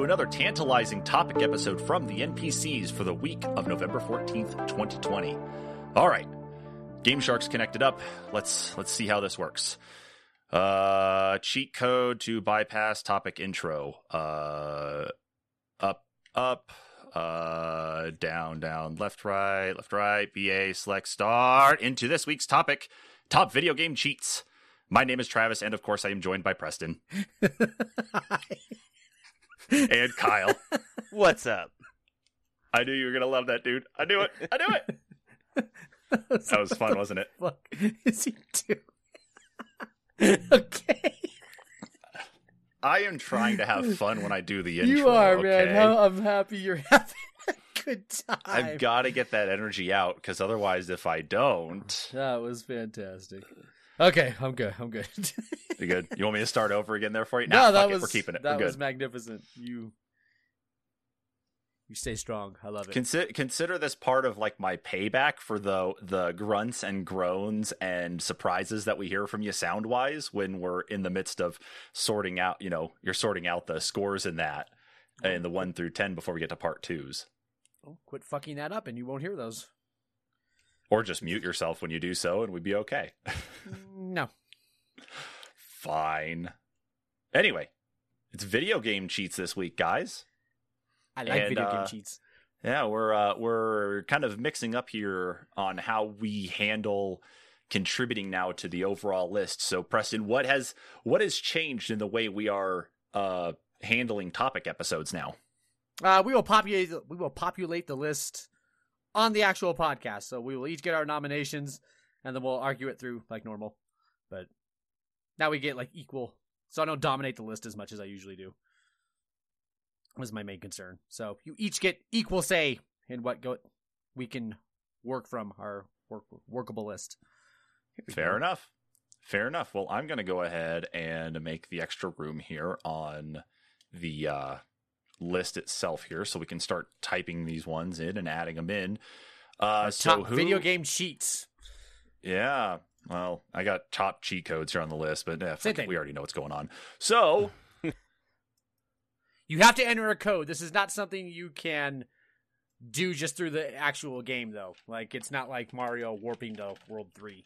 To another tantalizing topic episode from the NPCs for the week of November 14th, 2020. All right. Game Shark's connected up. Let's let's see how this works. Uh cheat code to bypass topic intro. Uh up up uh down down left right left right BA select start into this week's topic top video game cheats. My name is Travis and of course I am joined by Preston and Kyle. What's up? I knew you were gonna love that, dude. I knew it. I knew it. That was fun, wasn't it? Fuck is he doing? okay, I am trying to have fun when I do the intro. you are man. How, I'm happy you're having a good time. I've got to get that energy out because otherwise, if I don't, That was fantastic. Okay, I'm good. I'm good. you good. You want me to start over again there for you? no, Nah, that fuck it. was We're keeping it. That was magnificent. You, you stay strong. I love it. Consider consider this part of like my payback for the the grunts and groans and surprises that we hear from you sound wise when we're in the midst of sorting out. You know, you're sorting out the scores in that oh. and the one through ten before we get to part twos. Oh, quit fucking that up, and you won't hear those. Or just mute yourself when you do so, and we'd be okay. No. Fine. Anyway, it's video game cheats this week, guys. I like And, video uh, game cheats. Yeah, we're uh, we're kind of mixing up here on how we handle contributing now to the overall list. So, Preston, what has what has changed in the way we are uh, handling topic episodes now? Uh, we will populate. We will populate the list on the actual podcast. So we will each get our nominations, and then we'll argue it through like normal. But now we get like equal, so I don't dominate the list as much as I usually do. Was my main concern. So you each get equal say in what go we can work from our work workable list. Fair go. enough. Fair enough. Well, I'm going to go ahead and make the extra room here on the uh, list itself here, so we can start typing these ones in and adding them in. Uh, so top who, video game cheats. Yeah. Well, I got top cheat codes here on the list, but eh, fuck we already know what's going on. So, You have to enter a code. This is not something you can do just through the actual game, though. Like it's not like Mario warping to World Three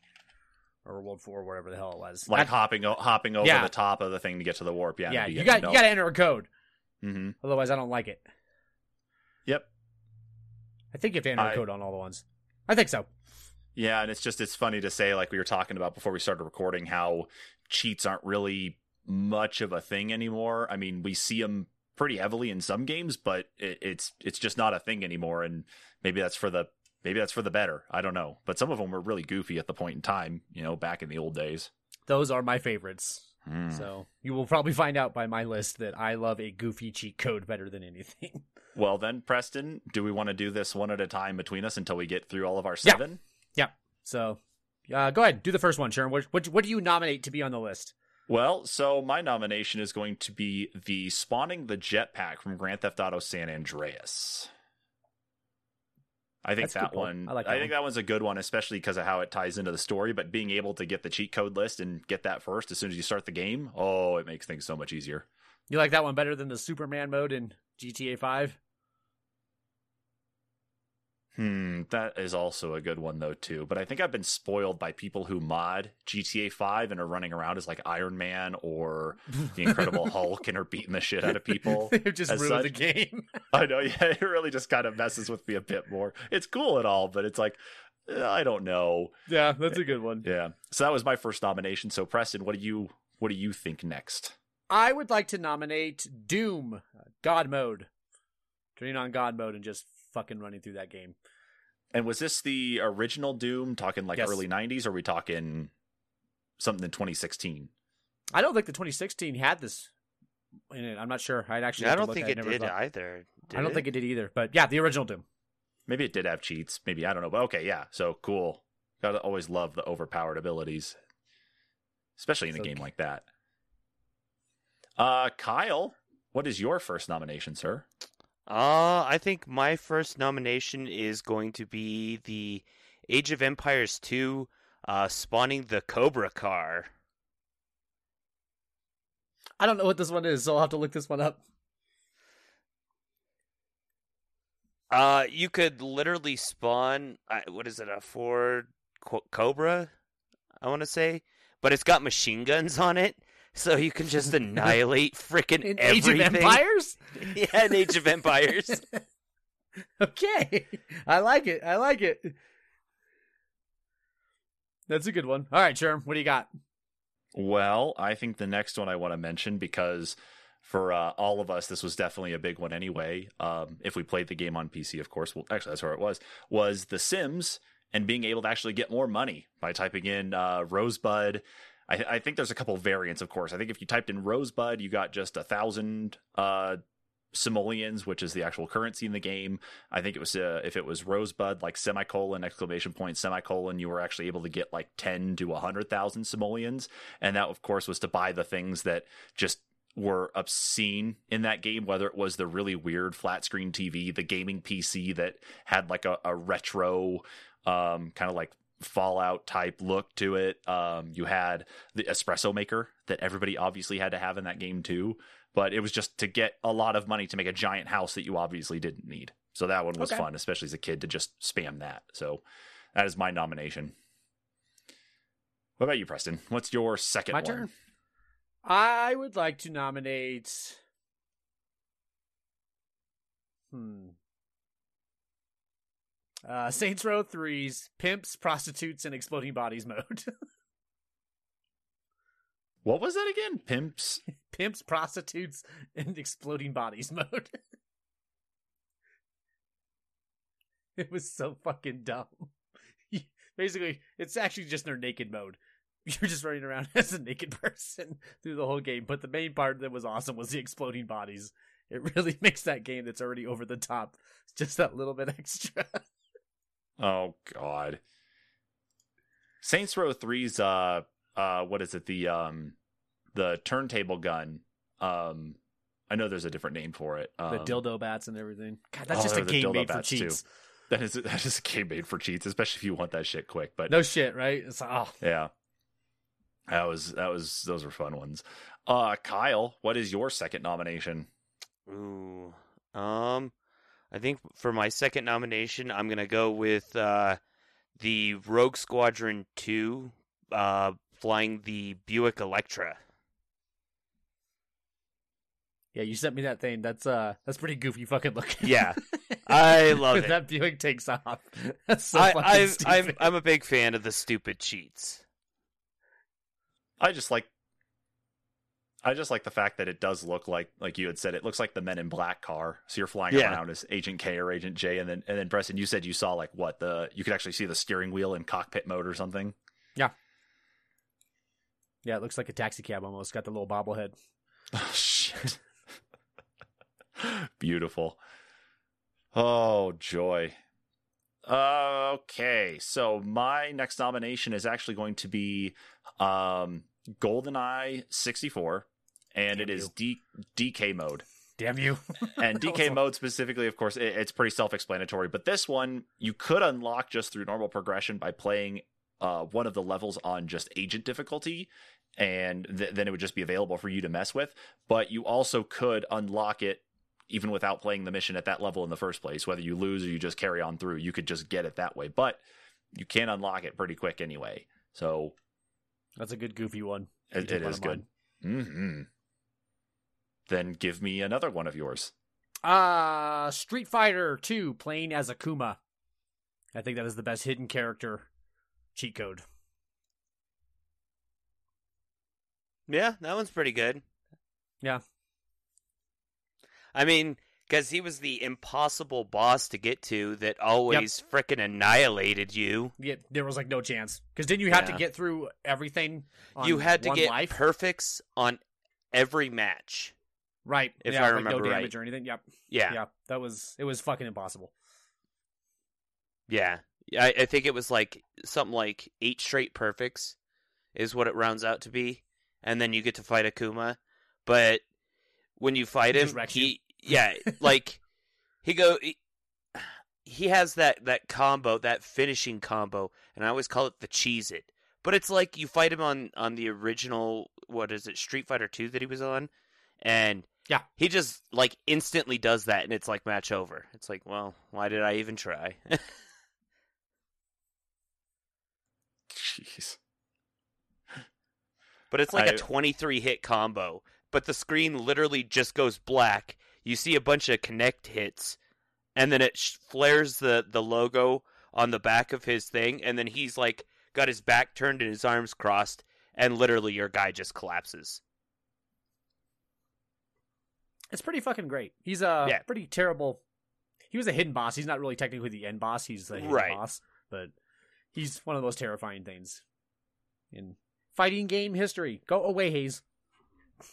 or World Four, whatever the hell it was. like hopping hopping over Yeah. the top of the thing to get to the warp. Yeah. yeah, you got you got to enter a code. Hmm Otherwise, I don't like it. Yep. I think you have to enter a I- code on all the ones. I think so. Yeah, and it's just it's funny to say like we were talking about before we started recording how cheats aren't really much of a thing anymore. I mean, we see them pretty heavily in some games, but it, it's it's just not a thing anymore. And maybe that's for the maybe that's for the better. I don't know. But some of them were really goofy at the point in time. You know, back in the old days. Those are my favorites. Hmm. So you will probably find out by my list that I love a goofy cheat code better than anything. Well, then, Preston, do we want to do this one at a time between us until we get through all of our seven? Yeah. seven? So, uh, go ahead, do the first one, Sharon. What, what what do you nominate to be on the list? Well, so my nomination is going to be the spawning the jetpack from Grand Theft Auto San Andreas. I think That's that one. I like that I think one. that one's a good one, especially because of how it ties into the story. But being able to get the cheat code list and get that first as soon as you start the game, oh, it makes things so much easier. You like that one better than the Superman mode in GTA Five? Hmm, that is also a good one though too. But I think I've been spoiled by people who mod GTA Five and are running around as like Iron Man or the Incredible Hulk and are beating the shit out of people. They just as ruined the game. I know, yeah, it really just kind of messes with me a bit more. It's cool and all, but it's like eh, I don't know. yeah, that's a good one. Yeah. So that was my first nomination. So Preston, what do you what do you think next? I would like to nominate Doom uh, God mode. Turning on God mode and just fucking running through that game. And was this the original Doom talking like Yes. early 90s or are we talking something in 2016? I don't think the 2016 had this in it. I'm not sure. I'd actually. I don't think I it did thought- either. I don't did think it did either. But yeah, the original Doom. Maybe it did have cheats. Maybe I don't know. But okay, yeah. So cool. Gotta always love the overpowered abilities, especially in a So- game like that. Uh, Kyle, what is your first nomination, sir? Uh, I think my first nomination is going to be the Age of Empires 2 uh, spawning the Cobra car. I don't know what this one is, so I'll have to look this one up. Uh, you could literally spawn. Uh, what is it? A Ford Cobra, I want to say, but it's got machine guns on it, so you can just annihilate freaking In Age everything. of Empires? Yeah, in Age of Empires. okay. I like it. I like it. That's a good one. All right, Sherm, what do you got? Well, I think the next one I want to mention because for uh, all of us, this was definitely a big one anyway. Um, if we played the game on PC, of course, well, actually, that's where it was, was The Sims and being able to actually get more money by typing in uh, Rosebud. I, I think there's a couple variants, of course. I think if you typed in Rosebud, you got just a thousand uh, simoleons, which is the actual currency in the game. I think it was uh, if it was Rosebud, like semicolon exclamation point semicolon, you were actually able to get like ten to hundred thousand simoleons, and that of course was to buy the things that just were obscene in that game, whether it was the really weird flat screen TV, the gaming PC that had like a, a retro um, kind of like Fallout type look to it. Um, you had the espresso maker that everybody obviously had to have in that game too, but it was just to get a lot of money to make a giant house that you obviously didn't need. So that one was Okay. fun, especially as a kid to just spam that. So that is my nomination. What about you, Preston? What's your second My one? turn. I would like to nominate. Hmm. Uh, Saints Row 3's Pimps, Prostitutes, and Exploding Bodies mode. What was that again? Pimps. Pimps, Prostitutes, and Exploding Bodies mode. it was so fucking dumb. Basically, it's actually just their naked mode. You're just running around as a naked person through the whole game. But the main part that was awesome was the exploding bodies. It really makes that game that's already over the top just that little bit extra. Oh God. Saints Row 3's uh uh what is it? The um the turntable gun. Um I know there's a different name for it. Um, the dildo bats and everything. God, that's Oh, just a game dildo made for bats, too. cheats. That is that is a game made for cheats, especially if you want that shit quick. But No shit, right? It's like, oh, yeah. That was that was those were fun ones. Uh Kyle, what is your second nomination? Ooh. Um, I think for my second nomination, I'm gonna go with uh, the Rogue Squadron Two, uh, flying the Buick Electra. yeah, you sent me that thing. That's uh, that's pretty goofy fucking looking. Yeah, I love it. that Buick takes off. That's so I, fucking I've, stupid. I'm I'm a big fan of the stupid cheats. I just like I just like the fact that it does look like like you had said it looks like the Men in Black car. So you're flying Yeah. around as Agent K or Agent J and then and then Preston you said you saw like what the you could actually see the steering wheel in cockpit mode or something. Yeah, Yeah, it looks like a taxi cab almost. Got the little bobblehead. Oh shit. Beautiful. Oh joy. Uh, okay, so my next nomination is actually going to be um GoldenEye 64 and it Damn is D- DK mode. Damn you. and DK mode specifically, of course, it, it's pretty self-explanatory. But this one you could unlock just through normal progression by playing uh, one of the levels on just agent difficulty, and th- then it would just be available for you to mess with. But you also could unlock it even without playing the mission at that level in the first place. Whether you lose or you just carry on through, you could just get it that way. But you can unlock it pretty quick anyway. So That's a good goofy one. it, it is good. hmm Then give me another one of yours. Uh Street Fighter 2 playing as Akuma. I think that is the best hidden character cheat code. Yeah, that one's pretty good. Yeah. I mean, because he was the impossible boss to get to that always frickin' annihilated you. Yeah, there was like no chance. Because didn't you have Yeah. to get through everything? On you had to one get life? perfects on every match. Right. if yeah, I like remember no right. damage or anything. Yep. Yeah, Yeah. That was it was fucking impossible. yeah. I, I think it was like something like eight straight perfects is what it rounds out to be, and then you get to fight Akuma. But when you fight him, he yeah, like he go he, he has that that combo, that finishing combo, and I always call it the cheese it. But it's like you fight him on on the original what is it, Street Fighter 2 that he was on, and Yeah. He just like instantly does that and it's like match over. It's like, well, why did I even try? Jeez. but it's like I- a 23 hit combo, but the screen literally just goes black. You see a bunch of connect hits and then it sh- flares the the logo on the back of his thing and then he's like got his back turned and his arms crossed and literally your guy just collapses. It's pretty fucking great. He's a Yeah. pretty terrible. He was a hidden boss. He's not really technically the end boss. He's the hidden Right. boss, but he's one of the most terrifying things in fighting game history. Go away, Hayes.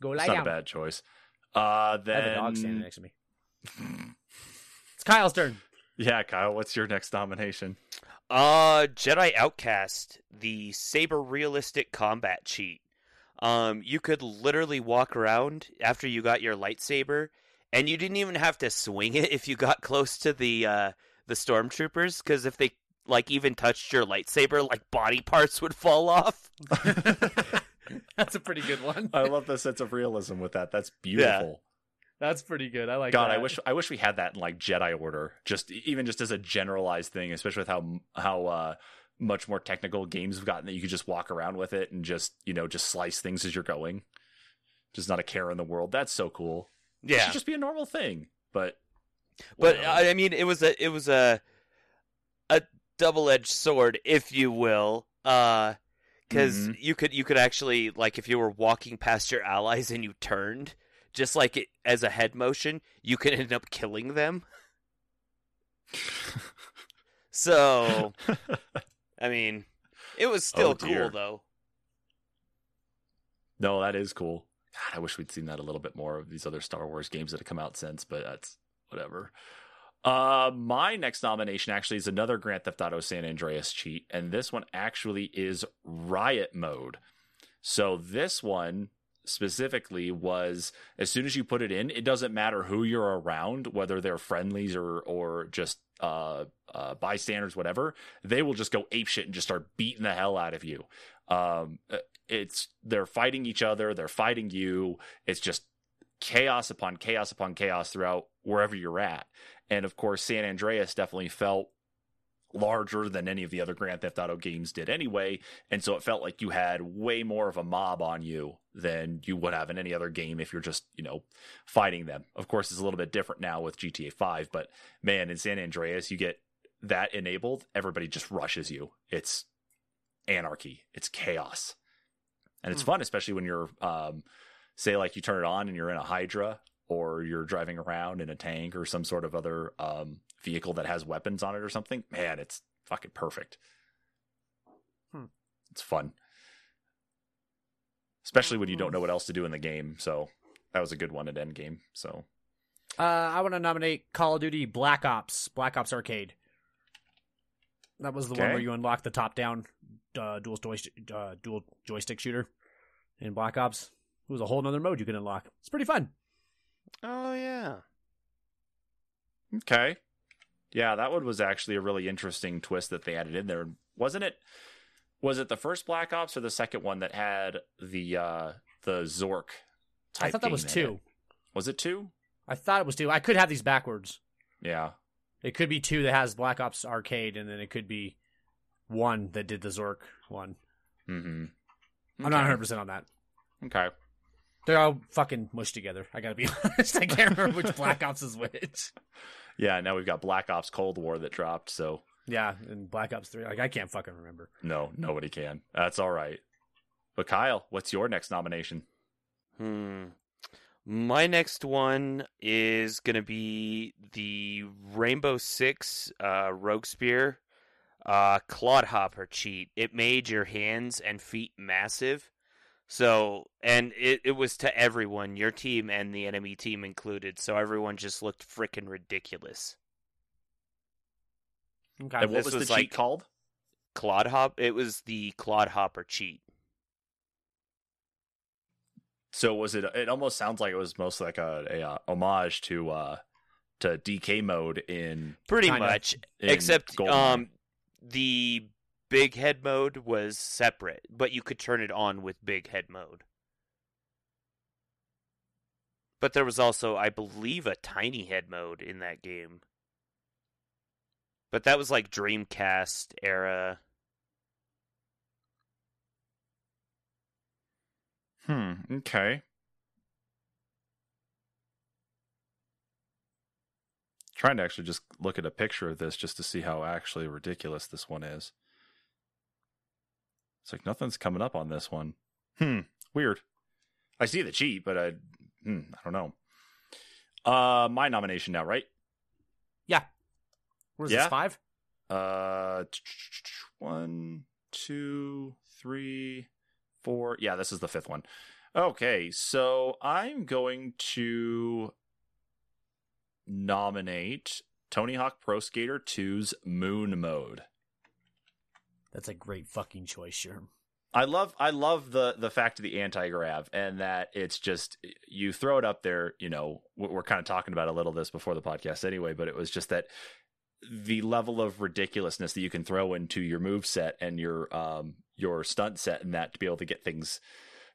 Go lie It's not down. a bad choice. Uh, I then have a dog standing next to me. It's Kyle's turn. yeah, Kyle, what's your next nomination? Uh, Jedi Outcast, the saber realistic combat cheat. Um, you could literally walk around after you got your lightsaber, and you didn't even have to swing it if you got close to the uh the stormtroopers, because if they like even touched your lightsaber, like body parts would fall off. That's a pretty good one. I love the sense of realism with that. That's beautiful. That's pretty good. I like. God, that. I wish I wish we had that in like Jedi Order. Just even just as a generalized thing, especially with how how uh, much more technical games have gotten that you could just walk around with it and just you know just slice things as you're going. Just not a care in the world. That's so cool. yeah It should just be a normal thing. But but. I mean, it was a it was a a double edged sword, if you will. Uh, because Mhm. you could you could actually like if you were walking past your allies and you turned just like it, as a head motion, you could end up killing them. So I mean, it was still Oh, cool though. no, that is cool. God, I wish we'd seen that a little bit more of these other Star Wars games that have come out since, but that's whatever. Uh, my next nomination actually is another Grand Theft Auto San Andreas cheat, and this one actually is Riot Mode. So this one specifically was as soon as you put it in, it doesn't matter who you're around, whether they're friendlies or or just uh, uh, bystanders, whatever. They will just go apeshit and just start beating the hell out of you. Um, it's they're fighting each other, they're fighting you. It's just chaos upon chaos upon chaos throughout wherever you're at. And of course, San Andreas definitely felt larger than any of the other Grand Theft Auto games did anyway. And so it felt like you had way more of a mob on you than you would have in any other game if you're just, you know, fighting them. Of course, it's a little bit different now with GTA 5, but man, in San Andreas, you get that enabled, everybody just rushes you. It's anarchy, it's chaos. And it's Hmm. fun, especially when you're, um, say, like you turn it on and you're in a Hydra or you're driving around in a tank or some sort of other um, vehicle that has weapons on it or something, man, it's fucking perfect. Hmm. It's fun. Especially when you don't know what else to do in the game. So that was a good one at Endgame. So Uh, I want to nominate Call of Duty Black Ops, Black Ops Arcade. That was the one where you unlock the top-down uh, dual joystick, uh, dual joystick shooter in Black Ops. It was a whole nother mode you could unlock. It's pretty fun. Oh yeah. Okay. Yeah, that one was actually a really interesting twist that they added in there. Wasn't it was it the first Black Ops or the second one that had the uh the Zork type I thought that was two. it? Was it two? I thought it was two. I could have these backwards. Yeah. It could be two that has Black Ops Arcade, and then it could be one that did the Zork one. Mm-hmm. I'm not 100 percent on that. Okay. They're all fucking mushed together. I gotta be honest. I can't remember which Black Ops is which. Yeah, now we've got Black Ops Cold War that dropped, so Yeah, and Black Ops Three. Like I can't fucking remember. no, nobody can. That's all right. But Kyle, what's your next nomination? Hmm. My next one is gonna be the Rainbow Six uh, Rogue Spear uh, Clodhopper cheat. It made your hands and feet massive. So, and it, it was to everyone, your team and the enemy team included. So everyone just looked freaking ridiculous. Okay. And what was, was the cheat called? Clawed Hop. It was the Clodhopper cheat. So was it? It almost sounds like it was mostly like a, a uh, homage to uh to DK mode in, Pretty much. in Except GoldenEye. um the big head mode was separate, but you could turn it on with big head mode. But there was also, I believe, a tiny head mode in that game. But that was like Dreamcast era. Hmm. Okay. Trying to actually just look at a picture of this just to see how actually ridiculous this one is. It's like nothing's coming up on this one. Hmm. Weird. I see the cheat, but I, hmm, I don't know. Uh, my nomination now, right? yeah. What is Yeah? this, five? Uh, one, two, three, four. Yeah, this is the fifth one. Okay, so I'm going to nominate Tony Hawk Pro Skater 2's Moon Mode. That's a great fucking choice, Sherm. I love I love the the fact of the anti grav and that it's just you throw it up there. You know, we're, kind of talking about a little this before the podcast anyway, but it was just that the level of ridiculousness that you can throw into your move set and your um your stunt set and that to be able to get things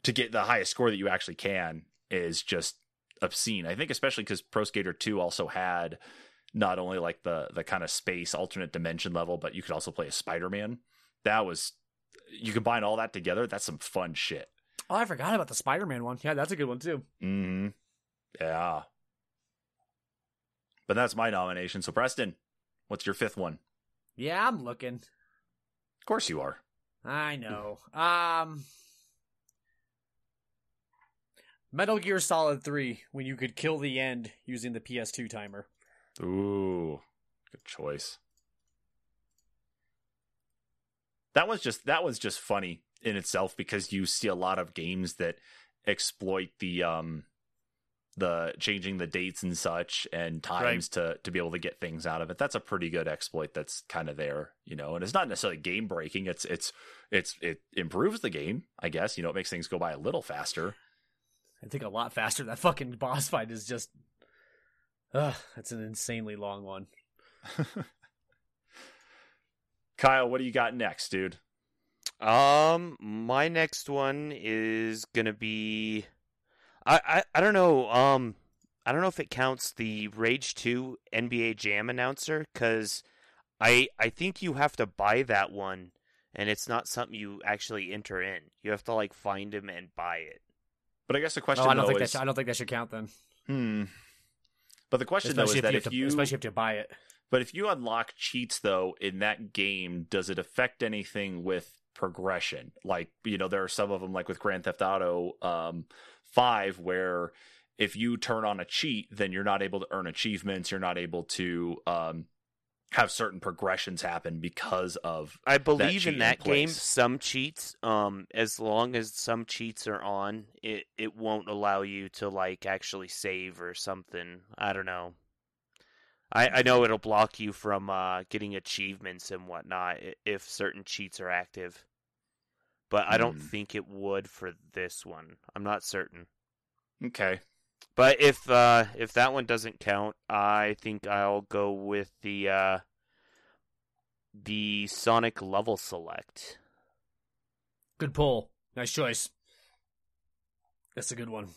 to get the highest score that you actually can is just obscene. I think especially because Pro Skater Two also had not only like the the kind of space alternate dimension level, but you could also play a Spider Man. That was you combine all that together. That's some fun shit. Oh, I forgot about the Spider-Man one. Yeah, that's a good one too. Mm-hmm. Yeah. But that's my nomination. So Preston, what's your fifth one? Yeah, I'm looking. Of course you are. I know. Um, Metal Gear Solid Three, when you could kill the end using the PS2 timer. Ooh, good choice. That was just that was just funny in itself because you see a lot of games that exploit the um the changing the dates and such and times to to be able to get things out of it. That's a pretty good exploit that's kind of there, you know. And it's not necessarily game breaking. It's it's it's it improves the game, I guess. You know, it makes things go by a little faster. I think a lot faster. That fucking boss fight is just. Ugh, that's an insanely long one. Kyle, what do you got next, dude? Um, my next one is gonna be, I, I, I don't know. Um, I don't know if it counts the Rage Two NBA Jam announcer because I, I think you have to buy that one, and it's not something you actually enter in. You have to like find him and buy it. But I guess the question Oh, I don't though think that. is, Should, I don't think that should count then. Hmm. But the question Especially though is that if, you if have to, you, especially if you have to buy it. But if you unlock cheats though in that game, does it affect anything with progression? Like you know, there are some of them like with Grand Theft Auto um, Five where if you turn on a cheat, then you're not able to earn achievements. You're not able to um, have certain progressions happen because of I believe cheat in in that game, some cheats, um, as long as some cheats are on, it it won't allow you to like actually save or something. I don't know. I I know it'll block you from uh getting achievements and whatnot if certain cheats are active. But I don't Hmm. think it would for this one. I'm not certain. okay. But if uh if that one doesn't count, I think I'll go with the uh the Sonic level select. Good pull. Nice choice. That's a good one.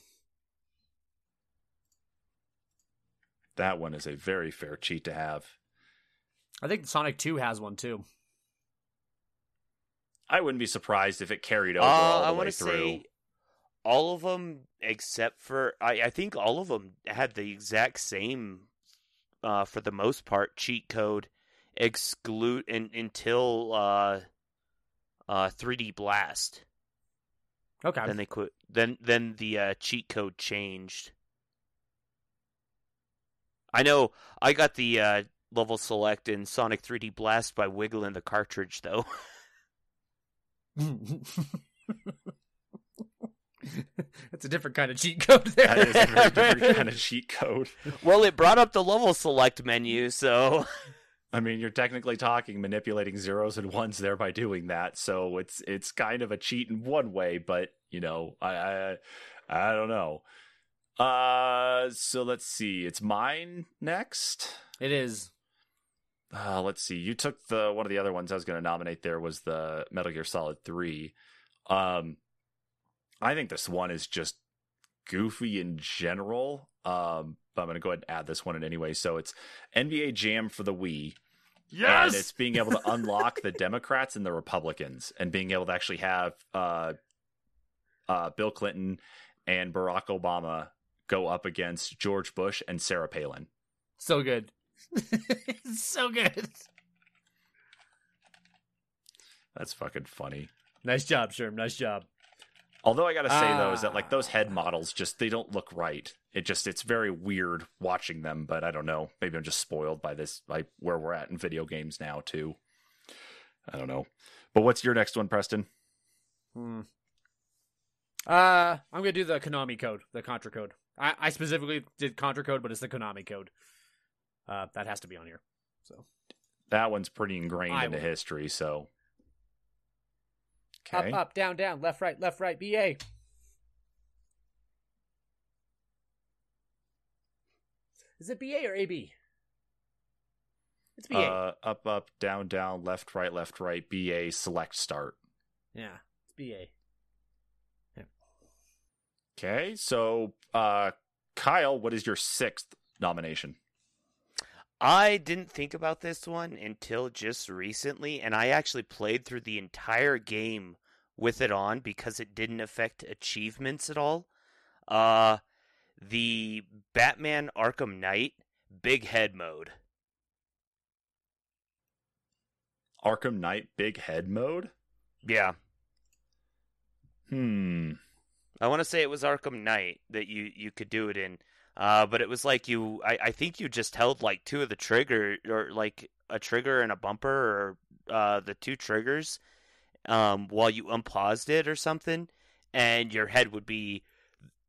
That one is a very fair cheat to have. I think Sonic Two has one too. I wouldn't be surprised if it carried over Uh, all the I way through. say all of them except for I, I think all of them had the exact same uh, for the most part cheat code exclude in, until uh, uh, 3D Blast. Okay. Then they quit. Then then the uh, cheat code changed. I know I got the uh, level select in Sonic 3D Blast by wiggling the cartridge though. That's a different kind of cheat code there. That is a very different kind of cheat code. well, it brought up the level select menu, so I mean, you're technically talking manipulating zeros and ones there by doing that, so it's it's kind of a cheat in one way, but you know, I I, I don't know. Uh, so let's see. It's mine next. It is. Uh, let's see. You took the one of the other ones I was going to nominate. There was the Metal Gear Solid Three. Um, I think this one is just goofy in general. Um, but I'm going to go ahead and add this one in anyway. So it's NBA Jam for the Wii. Yes, and it's being able to unlock the Democrats and the Republicans and being able to actually have uh, uh, Bill Clinton and Barack Obama go up against George Bush and Sarah Palin. So good. so good. That's fucking funny. Nice job, Sherm. Nice job. Although I gotta say though, is that like Ah. those head models just they don't look right. It just it's very weird watching them, but I don't know. Maybe I'm just spoiled by this by where we're at in video games now too. I don't know. But what's your next one, Preston? Hmm. Uh, I'm gonna do the Konami code, the Contra code. I, I specifically did Contra code, but it's the Konami code. Uh, that has to be on here. So That one's pretty ingrained I into will. history, so Okay. up, up, down, down, left, right, left, right, BA. Is it BA or AB? It's BA. Uh, up, up, down, down, left, right, left, right, BA, select, start. yeah, it's BA. Okay, so uh, Kyle, what is your sixth nomination? I didn't think about this one until just recently, and I actually played through the entire game with it on because it didn't affect achievements at all. Uh, the Batman Arkham Knight Big Head mode. Arkham Knight Big Head mode? Yeah, Hmm. I want to say it was Arkham Knight that you you could do it in. Uh, but it was like you, I, I think you just held like two of the trigger, or like a trigger and a bumper, or uh, the two triggers, um, while you unpaused it or something, and your head would be,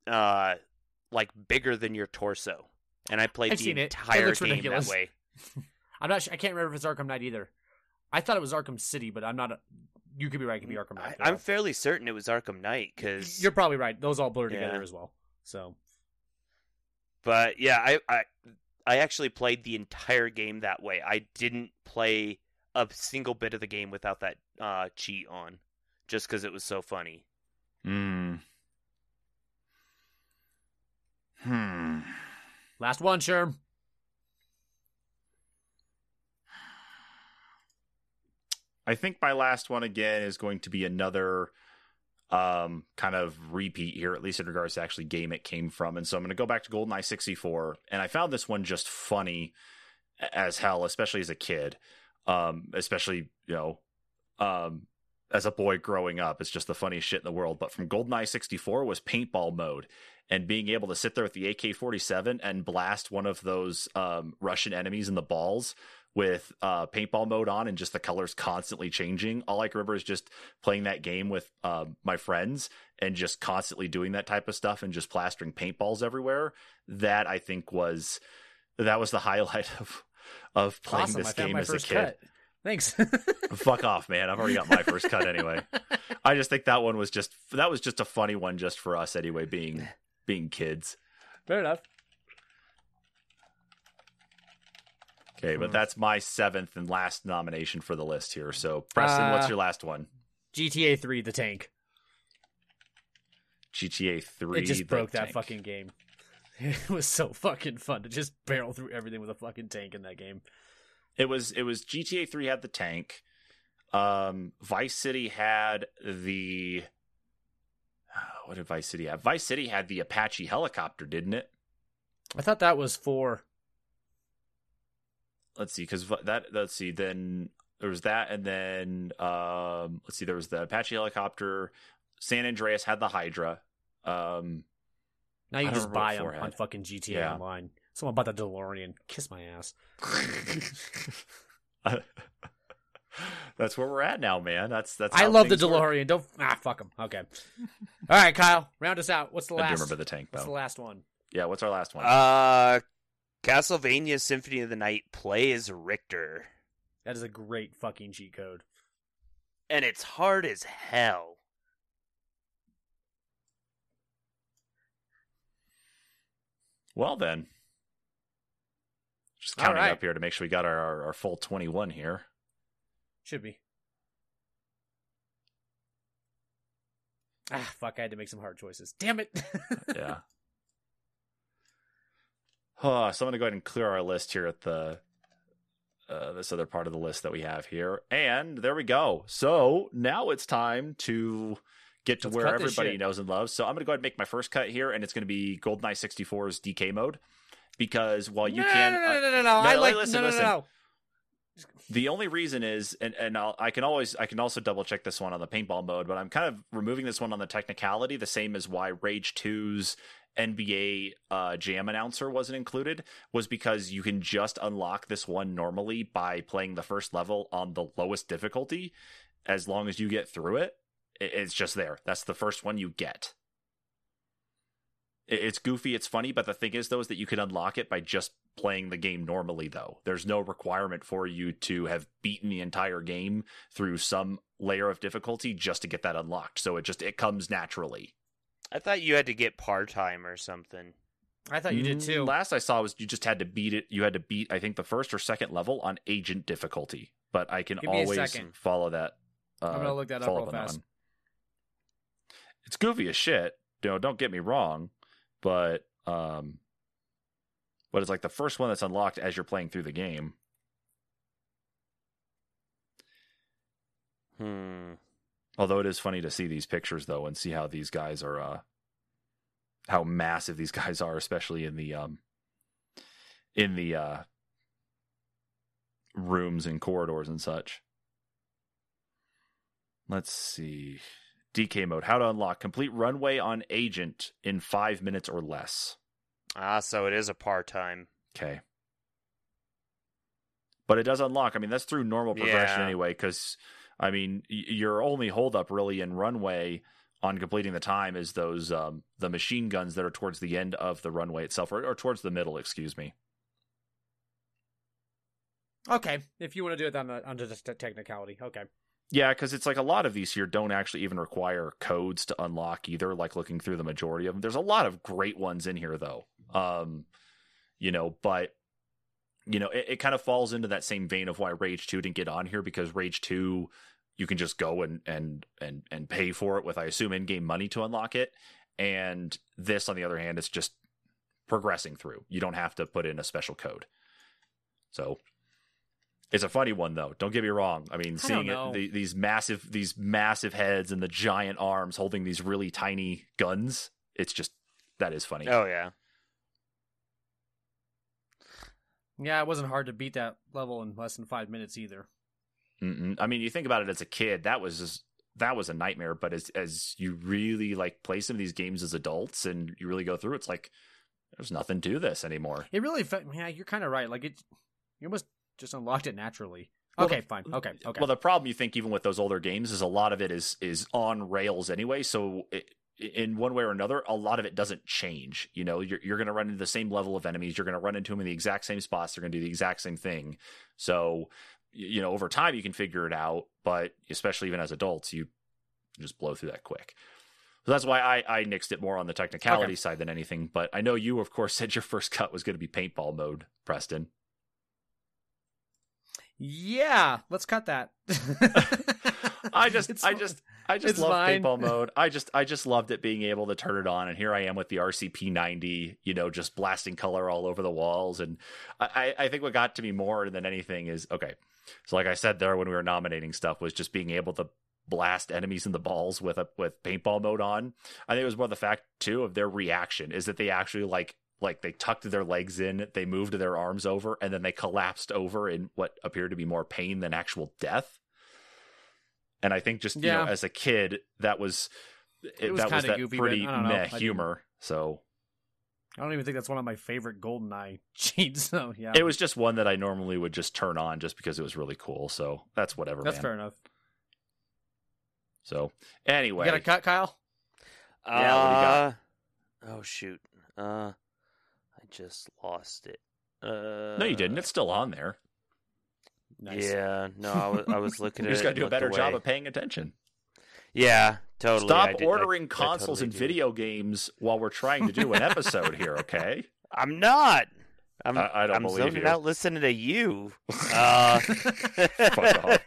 uh, like bigger than your torso. And I played I've the seen it. It entire game ridiculous. that way. I'm not. Sure, I can't remember if it's Arkham Knight either. I thought it was Arkham City, but I'm not. A, you could be right. It could be Arkham Knight. I'm fairly certain it was Arkham Knight because You're probably right. Those all blur together Yeah. as well. So But yeah, I, I I actually played the entire game that way. I didn't play a single bit of the game without that uh, cheat on, just because it was so funny. Hmm. Hmm. last one, Sherm. I think my last one again is going to be another um kind of repeat here, at least in regards to actually game it came from. And so I'm gonna go back to GoldenEye 64. And I found this one just funny as hell, especially as a kid. Um, especially, you know, um as a boy growing up, it's just the funniest shit in the world. But from GoldenEye 64 was paintball mode and being able to sit there with the AK 47 and blast one of those um, Russian enemies in the balls with uh, paintball mode on and just the colors constantly changing. All I can remember is just playing that game with uh, my friends and just constantly doing that type of stuff and just plastering paintballs everywhere. That I think was that was the highlight of of playing Awesome. this game as a kid. cut. Thanks. Fuck off, man! I've already got my first cut anyway. I just think that one was just that was just a funny one just for us anyway, being being kids. Fair enough. Okay, but Hmm. that's my seventh and last nomination for the list here. So, Preston, what's Uh, your last one? GTA 3, the tank. GTA Three. it just the broke that tank. fucking game. It was so fucking fun to just barrel through everything with a fucking tank in that game. It was it was GTA Three had the tank. Um, Vice City had the. What did Vice City have? Vice City had the Apache helicopter, didn't it? I thought that was for. Let's see because that let's see then there was that and then um let's see there was the apache helicopter san andreas had the hydra um Now you just buy them on had. fucking GTA Yeah. Online. Someone bought the DeLorean. Kiss my ass. that's where we're at now man that's that's I love the things work. DeLorean. Don't ah fuck them. Okay. All right, Kyle, round us out. What's the last? i do last? remember the tank What's though the last one? yeah what's our last one Uh, Castlevania Symphony of the Night plays Richter, That is a great fucking cheat code. and it's hard as hell. well then just counting right. up here to make sure we got our, our, our full 21 here Should be. Ah, fuck! I had to make some hard choices. Damn it. yeah. Oh, so I'm gonna go ahead and clear our list here at the uh, this other part of the list that we have here, and there we go. So now it's time to get to Let's where everybody knows and loves. So I'm gonna go ahead and make my first cut here, and it's gonna be GoldenEye 64's DK mode because while you no, can, no, no, uh, no, no, no, no. I like listen, no, no, listen. no, no. the only reason is, and and I'll, I can always I can also double check this one on the paintball mode, but I'm kind of removing this one on the technicality, the same as why Rage 2's NBA uh, Jam announcer wasn't included, was because you can just unlock this one normally by playing the first level on the lowest difficulty, as long as you get through it. it- It's just there. That's the first one you get. It's goofy, it's funny, but the thing is, though, is that you can unlock it by just playing the game normally, though. There's no requirement for you to have beaten the entire game through some layer of difficulty just to get that unlocked. So it just it comes naturally. I thought you had to get part time or something. I thought you did Mm, too. Last I saw was you just had to beat it. You had to beat, I think, the first or second level on agent difficulty. But I can Give me a always second. follow that. Uh, I'm gonna look that up follow real on that fast. one. It's goofy as shit. You know, don't get me wrong, but um, but it's like the first one that's unlocked as you're playing through the game. Hmm. Although it is funny to see these pictures though and see how these guys are uh how massive these guys are, especially in the um in the uh rooms and corridors and such. Let's see. DK mode. How to unlock complete runway on agent in five minutes or less. Ah, so it is a part time. Okay. But it does unlock. I mean, that's through normal progression Yeah. anyway, because, I mean, your only holdup really in runway on completing the time is those, um, the machine guns that are towards the end of the runway itself, or, or towards the middle, excuse me. Okay, if you want to do it on the under the technicality, okay. Yeah, because it's like a lot of these here don't actually even require codes to unlock either. Like looking through the majority of them, there's a lot of great ones in here though. Um, you know, but you know, it, it kind of falls into that same vein of why Rage Two didn't get on here because Rage Two, you can just go and and and and pay for it with I assume in-game money to unlock it, and this on the other hand, it's just progressing through. You don't have to put in a special code. So it's a funny one though. Don't get me wrong. I mean, I seeing it, the, these massive, these massive heads and the giant arms holding these really tiny guns. It's just that is funny. Oh yeah. Yeah, it wasn't hard to beat that level in less than five minutes either. Mm-mm. I mean, you think about it as a kid, that was just, that was a nightmare. But as as you really like play some of these games as adults and you really go through, it's like there's nothing to this anymore. It really, yeah, you're kind of right. Like it, you almost just unlocked it naturally. Well, okay, fine. Mm, okay, okay. Well, the problem you think even with those older games is a lot of it is is on rails anyway. So it, in one way or another, a lot of it doesn't change. You know, you're you're going to run into the same level of enemies. You're going to run into them in the exact same spots. They're going to do the exact same thing. So you know, over time you can figure it out. But especially even as adults, you just blow through that quick. So that's why I, I nixed it more on the technicality Okay. side than anything. But I know you, of course, said your first cut was going to be paintball mode, Preston. yeah, let's cut that. I just, It's I just, I just love fine. paintball mode. I just, I just loved it being able to turn it on, and here I am with the RCP ninety, you know, just blasting color all over the walls. And I, I I think what got to me more than anything is okay. So, like I said there when we were nominating stuff, was just being able to blast enemies in the balls with a with paintball mode on. I think it was more the fact too of their reaction is that they actually like like they tucked their legs in, they moved their arms over, and then they collapsed over in what appeared to be more pain than actual death. And I think just you Yeah. know, as a kid, that was it, was that was that goofy, pretty I know. Meh humor. So I don't even think that's one of my favorite GoldenEye cheats. So yeah, it was just one that I normally would just turn on just because it was really cool. So that's whatever. That's man. fair enough. So You anyway, got a cut, Kyle? Yeah, what do you got? Uh, Oh shoot. Uh, I just lost it. Uh, no, you didn't. It's still on there. Nice. Yeah, no, I was, I was looking You at just it. got to do a looked better job of paying attention. Yeah, totally. Stop did- ordering I consoles totally and do. video games while we're trying to do an episode here, okay? I'm not. I'm, I- I don't I'm believe zoning you. out listening to you. Uh, Fuck off.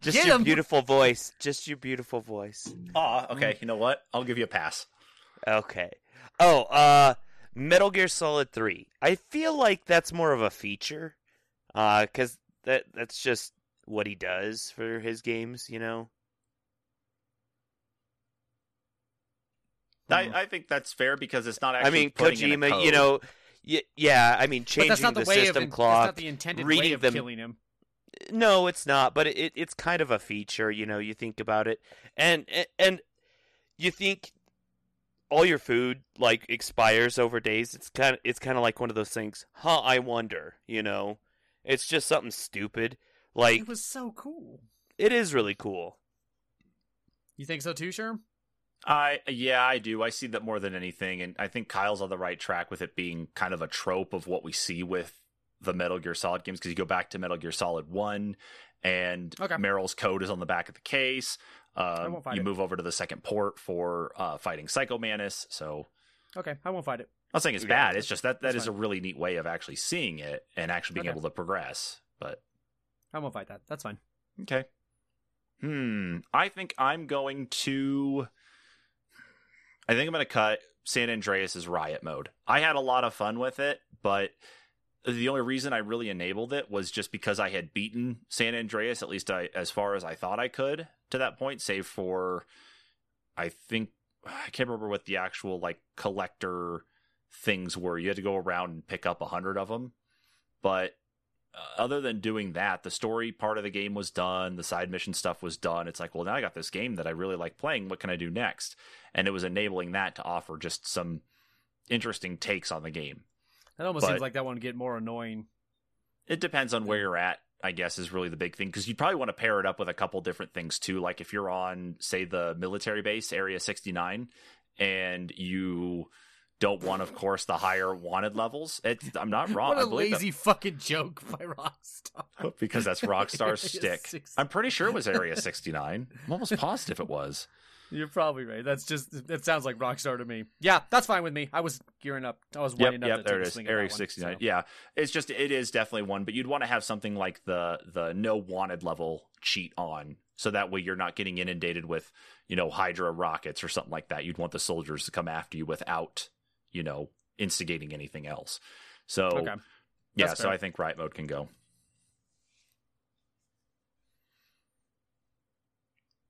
just Get your 'em. beautiful voice. Just your beautiful voice. Aw, okay. You know what? I'll give you a pass. Okay. Oh, uh, Metal Gear Solid Three. I feel like that's more of a feature, uh, because that that's just what he does for his games. You know. I, hmm. I think that's fair because it's not actually. I mean, putting in a Kojima. You know. Y- yeah, I mean, but changing that's not the, the, way of system that's clock. not the intended reading way of them- killing him. No, it's not. But it, it's kind of a feature. You know, you think about it, and and you think all your food like expires over days. It's kind of it's kind of like one of those things. Huh? I wonder. You know, it's just something stupid. Like It was so cool. it is really cool. You think so too, Sherm? I yeah, I do. I see that more than anything, and I think Kyle's on the right track with it being kind of a trope of what we see with the Metal Gear Solid games. Because you go back to Metal Gear Solid One, and Okay. Meryl's code is on the back of the case. Um, won't fight you it. move over to the second port for uh, fighting Psycho Mantis. So Okay, I won't fight it. I'm not saying it's Yeah, bad. It's just that that that's is a really neat way of actually seeing it and actually being Okay. able to progress. But I won't fight that. That's fine. Okay. Hmm. I think I'm going to. I think I'm going to cut San Andreas's riot mode. I had a lot of fun with it, but the only reason I really enabled it was just because I had beaten San Andreas, at least I, as far as I thought I could to that point, save for, I think, I can't remember what the actual like collector things were. You had to go around and pick up a hundred of them, but uh, other than doing that, the story part of the game was done. The side mission stuff was done. It's like, well, now I got this game that I really like playing. What can I do next? And it was enabling that to offer just some interesting takes on the game. That almost But- seems like that one would get more annoying. It depends on where you're at, I guess, is really the big thing. Because you'd probably want to pair it up with a couple different things too. Like if you're on, say, the military base, Area 69, and you don't want, of course, the higher wanted levels. It, I'm not wrong. what I a believe that- lazy fucking joke by Rockstar. because that's Rockstar's stick. 69. I'm pretty sure it was Area 69. I'm almost positive it was. You're probably right. That's just that sounds like Rockstar to me. Yeah, that's fine with me. I was gearing up. I was Yep, winding up yep, there it is. Area 69. so. Yeah, it's just it is definitely one, but you'd want to have something like the the no wanted level cheat on, so that way you're not getting inundated with you know Hydra rockets or something like that. You'd want the soldiers to come after you without you know instigating anything else. So Okay. yeah, That's so. I think riot mode can go.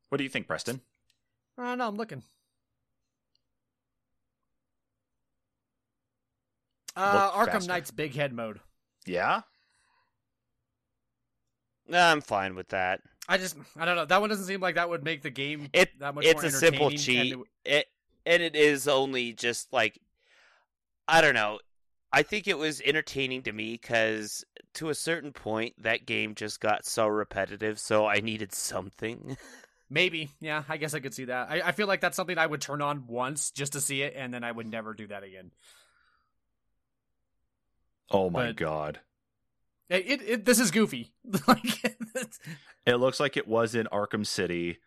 What do you think, Preston? Uh, no, I'm looking. Uh, Look Arkham faster. Knight's big head mode. Yeah, Nah, I'm fine with that. I just, I don't know. That one doesn't seem like that would make the game It that much it's more a simple entertaining, and cheat. it would- It and it is only just like I don't know. I think it was entertaining to me because to a certain point that game just got so repetitive. So I needed something. Maybe, yeah. I guess I could see that. I, I feel like that's something I would turn on once just to see it, and then I would never do that again. Oh my But- god. It, it, it this is goofy. like, It looks like it was in Arkham City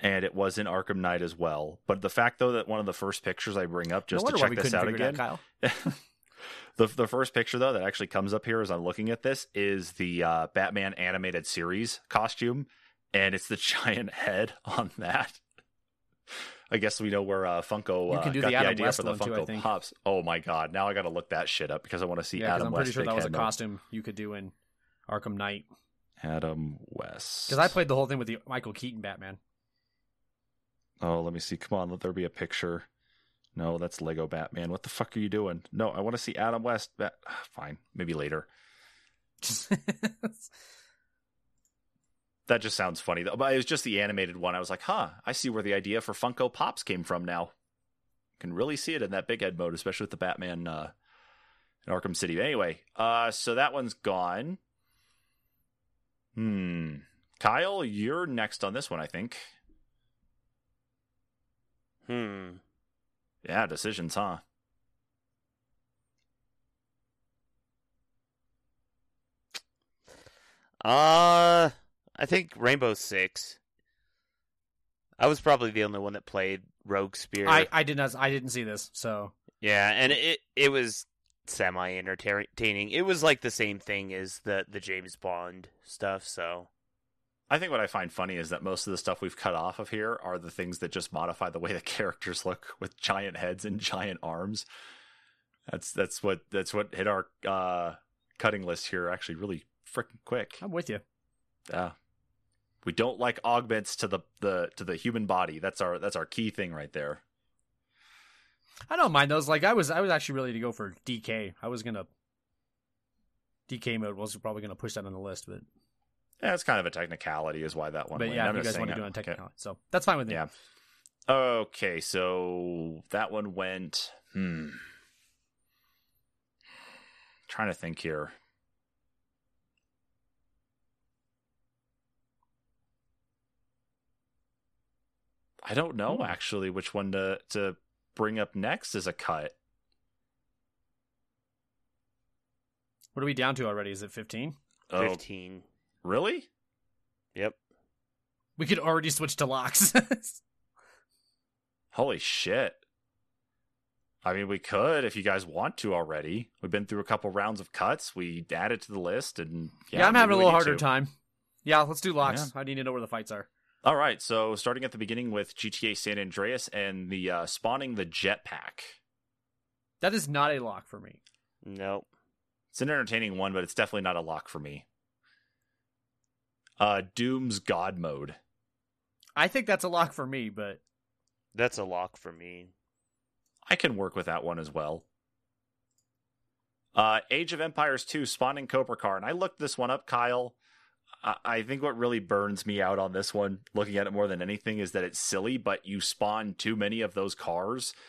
and it was in Arkham Knight as well. But the fact though that one of the first pictures I bring up just no to check this out again. Kyle. the the first picture though that actually comes up here as I'm looking at this is the uh, Batman animated series costume and it's the giant head on that. I guess we know where uh, Funko uh, got the the, idea West for the one, too, Funko. Pops. Oh my god! Now I got to look that shit up because I want to see Yeah, Adam I'm West. pretty sure that was a costume you could do in Arkham Knight. Adam West. Because I played the whole thing with the Michael Keaton Batman. Oh, let me see. Come on, let there be a picture. No, that's Lego Batman. What the fuck are you doing? No, I want to see Adam West. Bat- Fine, maybe later. That just sounds funny though. But it was just the animated one. I was like, huh, I see where the idea for Funko Pops came from now. You Can really see it in that big head mode, especially with the Batman uh in Arkham City. Anyway, uh so that one's gone. Hmm. Kyle, you're next on this one, I think. hmm. Yeah, decisions, huh? Uh, I think Rainbow Six. I was probably the only one that played Rogue Spear. I, I did not I didn't see this, so Yeah, and it it was semi entertaining. It was like the same thing as the the James Bond stuff. So I think what I find funny is that most of the stuff we've cut off of here are the things that just modify the way the characters look with giant heads and giant arms. That's that's what that's what hit our uh, cutting list here actually really freaking quick. I'm with you. Yeah. We don't like augments to the, the to the human body. That's our that's our key thing right there. I don't mind those. Like I was, I was actually ready to go for DK. I was gonna DK mode was probably gonna push that on the list, but Yeah, it's kind of a technicality, is why that one. but went. yeah, I'm you guys want to do it on it. Okay. technical, so that's fine with me. Yeah. Okay, so that one went. Hmm. Trying to think here. I don't know Hmm. actually which one to to bring up next as a cut. What are we down to already? Is it 15? Oh, fifteen. really? Yep. We could already switch to locks. Holy shit. I mean, we could if you guys want to already. We've been through a couple rounds of cuts. We added to the list, and yeah, yeah, I'm having a little harder to. time. Yeah, let's do locks. I need to know where the fights are. All right, so starting at the beginning with GTA San Andreas and the uh, spawning the jetpack. That is not a lock for me. Nope. It's an entertaining one, but it's definitely not a lock for me. Uh, Doom's God mode. I think that's a lock for me, but That's a lock for me. I can work with that one as well. Uh, Age of Empires 2 spawning Cobra Car. And I looked this one up, Kyle. I-, I think what really burns me out on this one, looking at it more than anything, is that it's silly, but you spawn too many of those cars.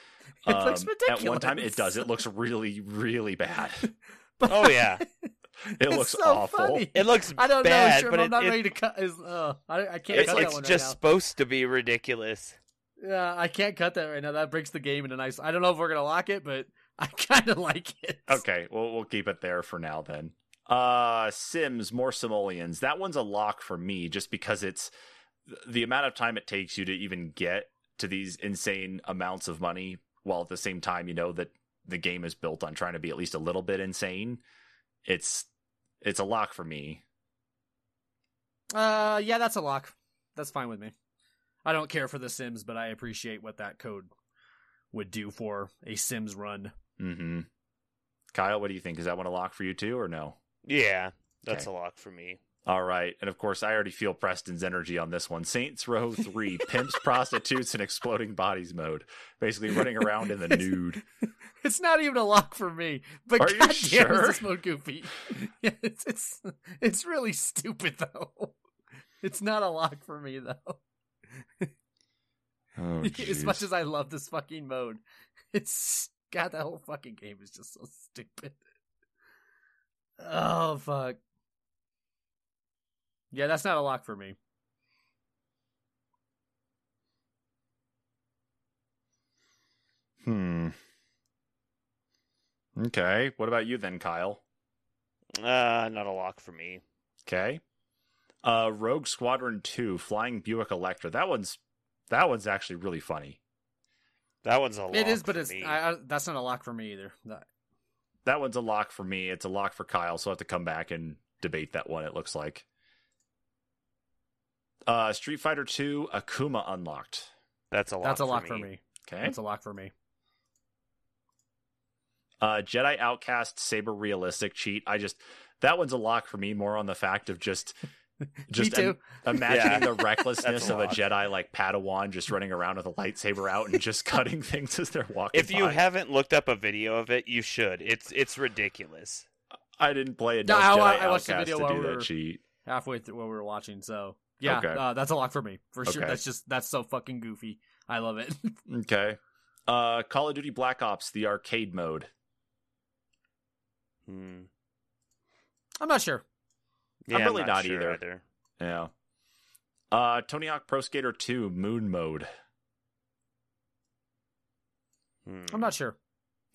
It looks At one time, it does. It looks really, really bad. but Oh yeah, It it's looks so awful. funny. it looks I don't bad, know, sure, but I'm it- not it- ready to cut. Is uh, I, I can't it's, cut that it's one just right supposed to be ridiculous. Yeah, I can't cut that right now. That breaks the game in a nice. I don't know if we're gonna lock it, but I kind of like it. Okay, well we'll keep it there for now then. Uh Sims, more simoleons. That one's a lock for me just because it's the amount of time it takes you to even get to these insane amounts of money while at the same time you know that the game is built on trying to be at least a little bit insane. It's it's a lock for me. Uh, yeah, that's a lock. That's fine with me. I don't care for the Sims, but I appreciate what that code would do for a Sims run. Mhm. Kyle, what do you think? Is that one a lock for you too or no? Yeah, that's Okay. a lock for me. All right. And of course, I already feel Preston's energy on this one. Saints Row 3, pimps, prostitutes, and exploding bodies mode. Basically running around in the nude. It's not even a lock for me. But Are you goddamn, sure? is this mode goofy? Yeah, it's it's it's really stupid though. It's not a lock for me though. Oh, as much as I love this fucking mode, it's God. That whole fucking game is just so stupid. Oh fuck. Yeah, that's not a lock for me. Hmm. Okay. What about you then, Kyle? Uh, not a lock for me. Okay. Uh Rogue Squadron 2, Flying Buick Electra. That one's that one's actually really funny. That one's a lock. it is, but for it's me. I, I, that's not a lock for me either. That- That one's a lock for me. It's a lock for Kyle, so I'll have to come back and debate that one, it looks like. Uh Street Fighter 2, Akuma unlocked. that's a lock. that's a for me. for me. Okay. That's a lock for me. Uh, Jedi Outcast Saber Realistic cheat. I just that one's a lock for me more on the fact of just just me too. im- imagining Yeah. the recklessness That's a of a. Jedi like Padawan just running around with a lightsaber out and just cutting things as they're walking. If you by. haven't looked up a video of it, you should. It's it's ridiculous. I didn't play No, enough I- Jedi I watched the video to while do we that were- cheat. halfway through what we were watching. So yeah, Okay. uh, that's a lock for me for sure. That's just that's so fucking goofy. I love it. Okay. Uh, Call of Duty Black Ops, the arcade mode. Hmm. I'm not sure. Yeah, really I'm not sure either. Yeah. Uh, Tony Hawk Pro Skater 2 Moon Mode. Hmm. I'm not sure.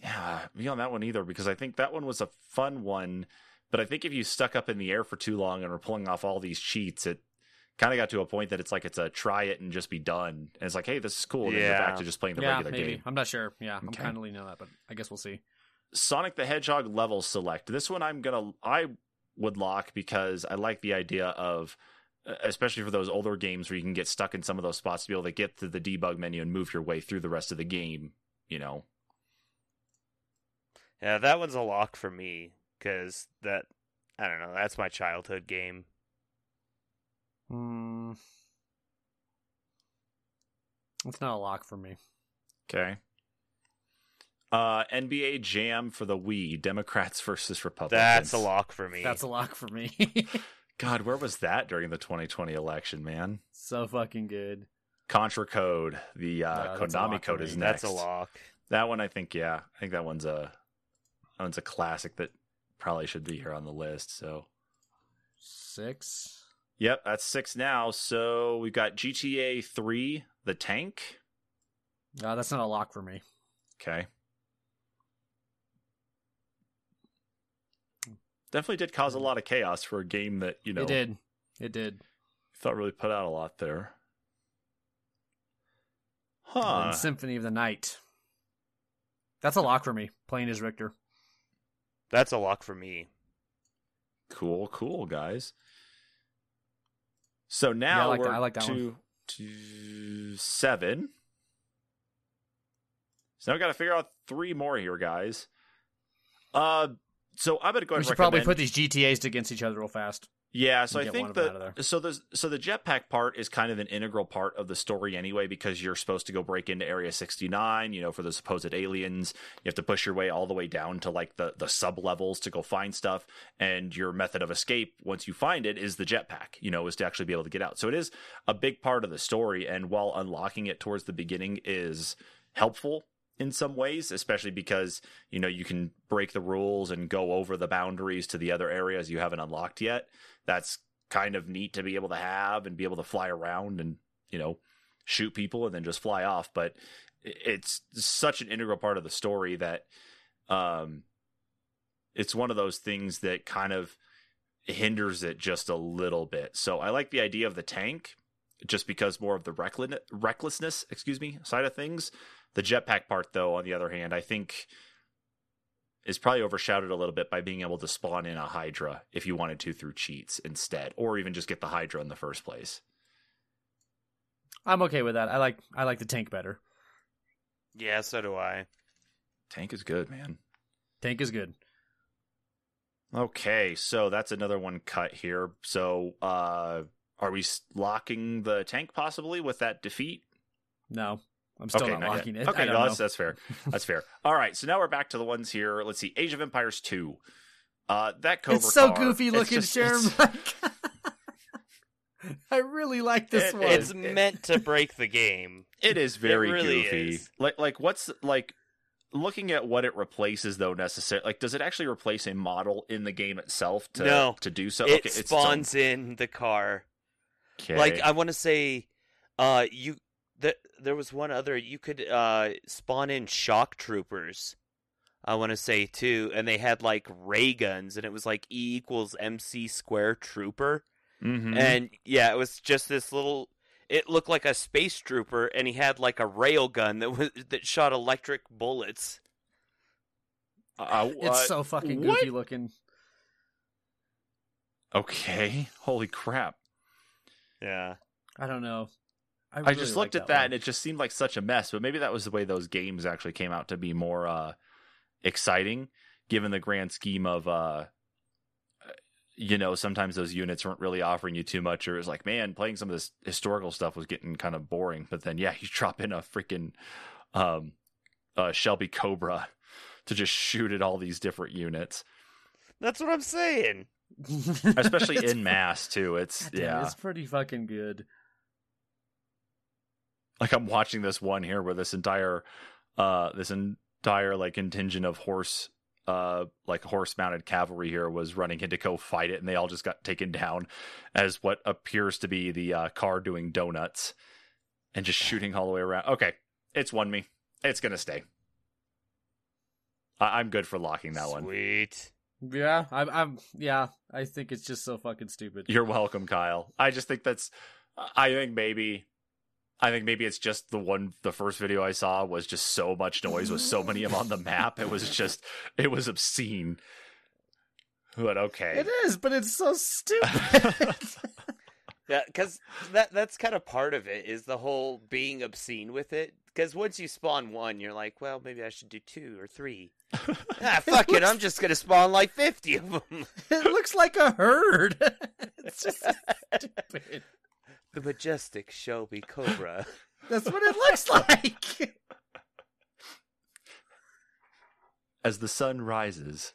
Yeah, me on that one either because I think that one was a fun one, but I think if you stuck up in the air for too long and were pulling off all these cheats, it kind of got to a point that it's like it's a try it and just be done. And it's like, hey, this is cool. And then back Yeah. to just playing the yeah, regular maybe. game. I'm not sure. Yeah, I'm Okay. kind of leaning on that, but I guess we'll see. Sonic the Hedgehog level select. This one I'm gonna I would lock because I like the idea of uh, especially for those older games where you can get stuck in some of those spots to be able to get to the debug menu and move your way through the rest of the game, you know. Yeah, that one's a lock for me because that I don't know. That's my childhood game. Hmm. It's not a lock for me. Okay. Uh, NBA Jam for the Wii, Democrats versus Republicans. That's a lock for me. That's a lock for me. God, where was that during the 2020 election, man? so fucking good. Contra Code, the uh, No, Konami code is next. That's a lock. That one, I think, yeah, I think that one's a that one's a classic that probably should be here on the list. So, Six. yep, that's six now. So we've got GTA 3, The Tank. No, that's not a lock for me. Okay. Definitely did cause a lot of chaos for a game that you know It did. It did. thought really put out a lot there. And Huh. Symphony of the Night. That's a lock for me. Playing as Richter. That's a lock for me. Cool, cool, guys. So now Yeah, I like we're that- I like that to, to seven. So now we got to figure out three more here, guys. Uh, so I'm gonna go We should and probably put these GTAs against each other real fast. Yeah, so I think the so the so the jetpack part is kind of an integral part of the story anyway because you're supposed to go break into Area 69, you know, for the supposed aliens. You have to push your way all the way down to like the the sub levels to go find stuff and your method of escape once you find it is the jetpack, you know, is to actually be able to get out. So it is a big part of the story and while unlocking it towards the beginning is helpful in some ways, especially because you know you can break the rules and go over the boundaries to the other areas you haven't unlocked yet. That's kind of neat to be able to have and be able to fly around and you know shoot people and then just fly off. But it's such an integral part of the story that um, it's one of those things that kind of hinders it just a little bit. So I like the idea of the tank just because more of the reckless- recklessness, excuse me, side of things. The jetpack part, though, on the other hand, I think is probably overshadowed a little bit by being able to spawn in a Hydra if you wanted to through cheats instead, or even just get the Hydra in the first place. I'm okay with that. I like I like the tank better. Yeah, so do I. Tank is good, man. Tank is good. Okay, so that's another one cut here. So, uh, are we locking the tank possibly with that defeat? No, I'm still okay, not not yet. locking it. Okay, no, that's, that's fair. That's fair. All right, so now we're back to the ones here. Let's see, Age of Empires two. Uh, that Cobra it's so car, goofy it's looking, just- Sherm. I really like this It- one. It's meant to break the game. It is very really goofy. is. Like like what's like looking at what it replaces though necessary like does it actually replace a model in the game itself to No. to do so? it okay, it's its spawns in the car. own- Like. I want to say, uh, you that there was one other you could uh spawn in shock troopers. I want to say too, and they had like ray guns, and it was like E equals MC square trooper, Mhm. and yeah, it was just this little. It looked like a space trooper, and he had like a rail gun that was that shot electric bullets. Uh, it's what? so fucking what? goofy looking. Okay, holy crap! Yeah, I don't know. I, I really just like looked at that one. and it just seemed like such a mess. But maybe that was the way those games actually came out to be more uh, exciting, given the grand scheme of, uh, you know, sometimes those units weren't really offering you too much, or it was like, man, playing some of this historical stuff was getting kind of boring. But then, yeah, you drop in a freaking um, uh, Shelby Cobra to just shoot at all these different units, that's what I'm saying. especially in mass too. It's God yeah. it's pretty fucking good. Like I'm watching this one here where this entire uh this entire like contingent of horse uh like horse mounted cavalry here was running in to go fight it and they all just got taken down as what appears to be the uh car doing donuts and just shooting all the way around. Okay, it's won me. It's gonna stay. I- I'm good for locking that one. Sweet. Yeah, I'm. I'm. Yeah, I think it's just so fucking stupid. You're welcome, Kyle. I just think that's I think maybe I think maybe it's just the one the first video I saw was just so much noise with so many of them on the map. It was just it was obscene. But okay. It is, but it's so stupid. Yeah, because that that's kind of part of it is the whole being obscene with it. Because once you spawn one, you're like, well, maybe I should do two or three. ah, fuck it, looks- I'm just gonna spawn like fifty of them. it looks like a herd. it's just stupid. The majestic Shelby Cobra. That's what it looks like. As the sun rises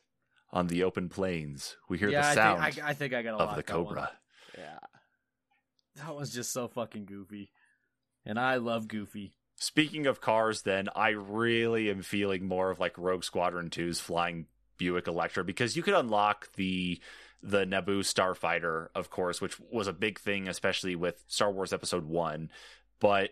on the open plains, we hear yeah, the I sound think I, I think I got a of the that one. cobra. Yeah. That was just so fucking goofy, and I love Goofy. Speaking of cars, then I really am feeling more of like Rogue Squadron 2's flying Buick Electra because you could unlock the the Naboo Starfighter, of course, which was a big thing, especially with Star Wars Episode One. But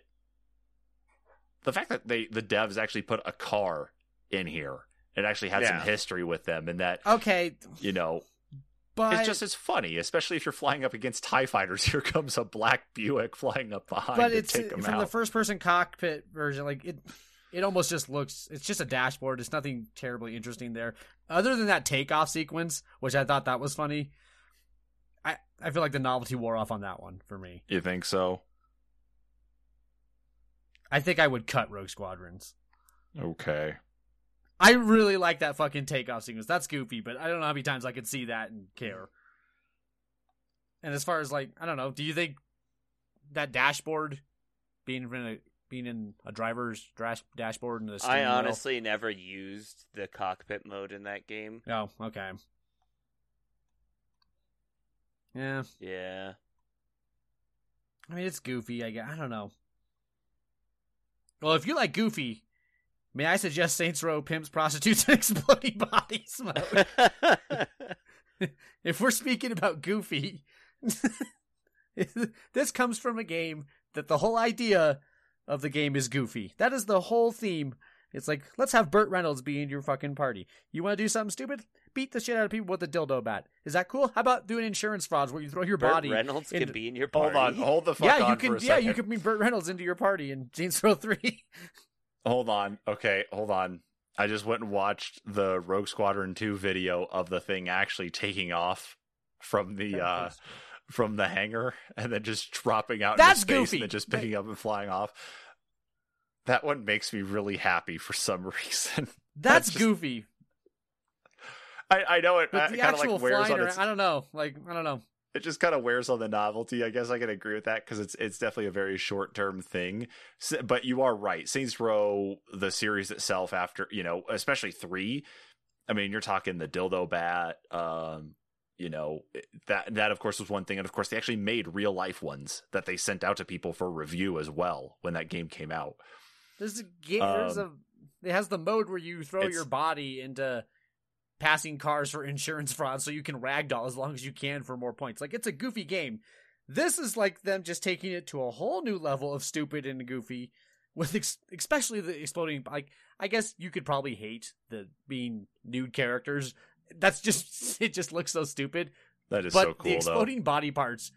the fact that they the devs actually put a car in here, it actually had some history with them, and that Okay, you know but it's just as funny, especially if you're flying up against Tie fighters. Here comes a black Buick flying up behind but to it's take them from out. the first person cockpit version. Like it, it almost just looks. It's just a dashboard. It's nothing terribly interesting there, other than that takeoff sequence, which I thought that was funny. I I feel like the novelty wore off on that one for me. you think so? I think I would cut Rogue Squadrons. Okay. I really like that fucking takeoff sequence. That's goofy, but I don't know how many times I could see that and care. And as far as like, I don't know, do you think that dashboard being in a being in a driver's dash, dashboard and the I steering wheel- honestly never used the cockpit mode in that game. Oh, okay. Yeah, Yeah. I mean it's goofy. I guess. I don't know. Well, if you like goofy, may I suggest Saints Row Pimps, Prostitutes, and Exploding Bodies mode? if we're speaking about goofy, this comes from a game that the whole idea of the game is goofy. That is the whole theme. It's like, let's have Burt Reynolds be in your fucking party. You want to do something stupid? Beat the shit out of people with a dildo bat. Is that cool? How about doing insurance frauds where you throw your body? Burt body? Reynolds into- can be in your party. Hold party. on, hold the fuck yeah, on you can. for a Yeah, second. you can bring Burt Reynolds into your party in Saints Row Three. Hold on. Okay, hold on. I just went and watched the Rogue Squadron 2 video of the thing actually taking off from the uh from the hangar and then just dropping out That's into space goofy. and then just picking up and flying off. That one makes me really happy for some reason. That's, That's just- goofy. I, I know it, But the kind of actual like wears flying, on its I don't know. Like I don't know. it just kind of wears on the novelty. I guess I can agree with that because it's it's definitely a very short term thing. S but you are right. Saints Row, the series itself, after you know, especially three. I mean, you're talking the dildo bat. Um, you know that that of course was one thing, and of course they actually made real life ones that they sent out to people for review as well when that game came out. There's a game. there's a. Um, It has the mode where you throw your body into passing cars for insurance fraud, so you can ragdoll as long as you can for more points. Like it's a goofy game. This is like them just taking it to a whole new level of stupid and goofy, with ex- especially the exploding. Like I guess you could probably hate the being nude characters. That's just it. Just looks so stupid. That is but so the cool though. exploding body parts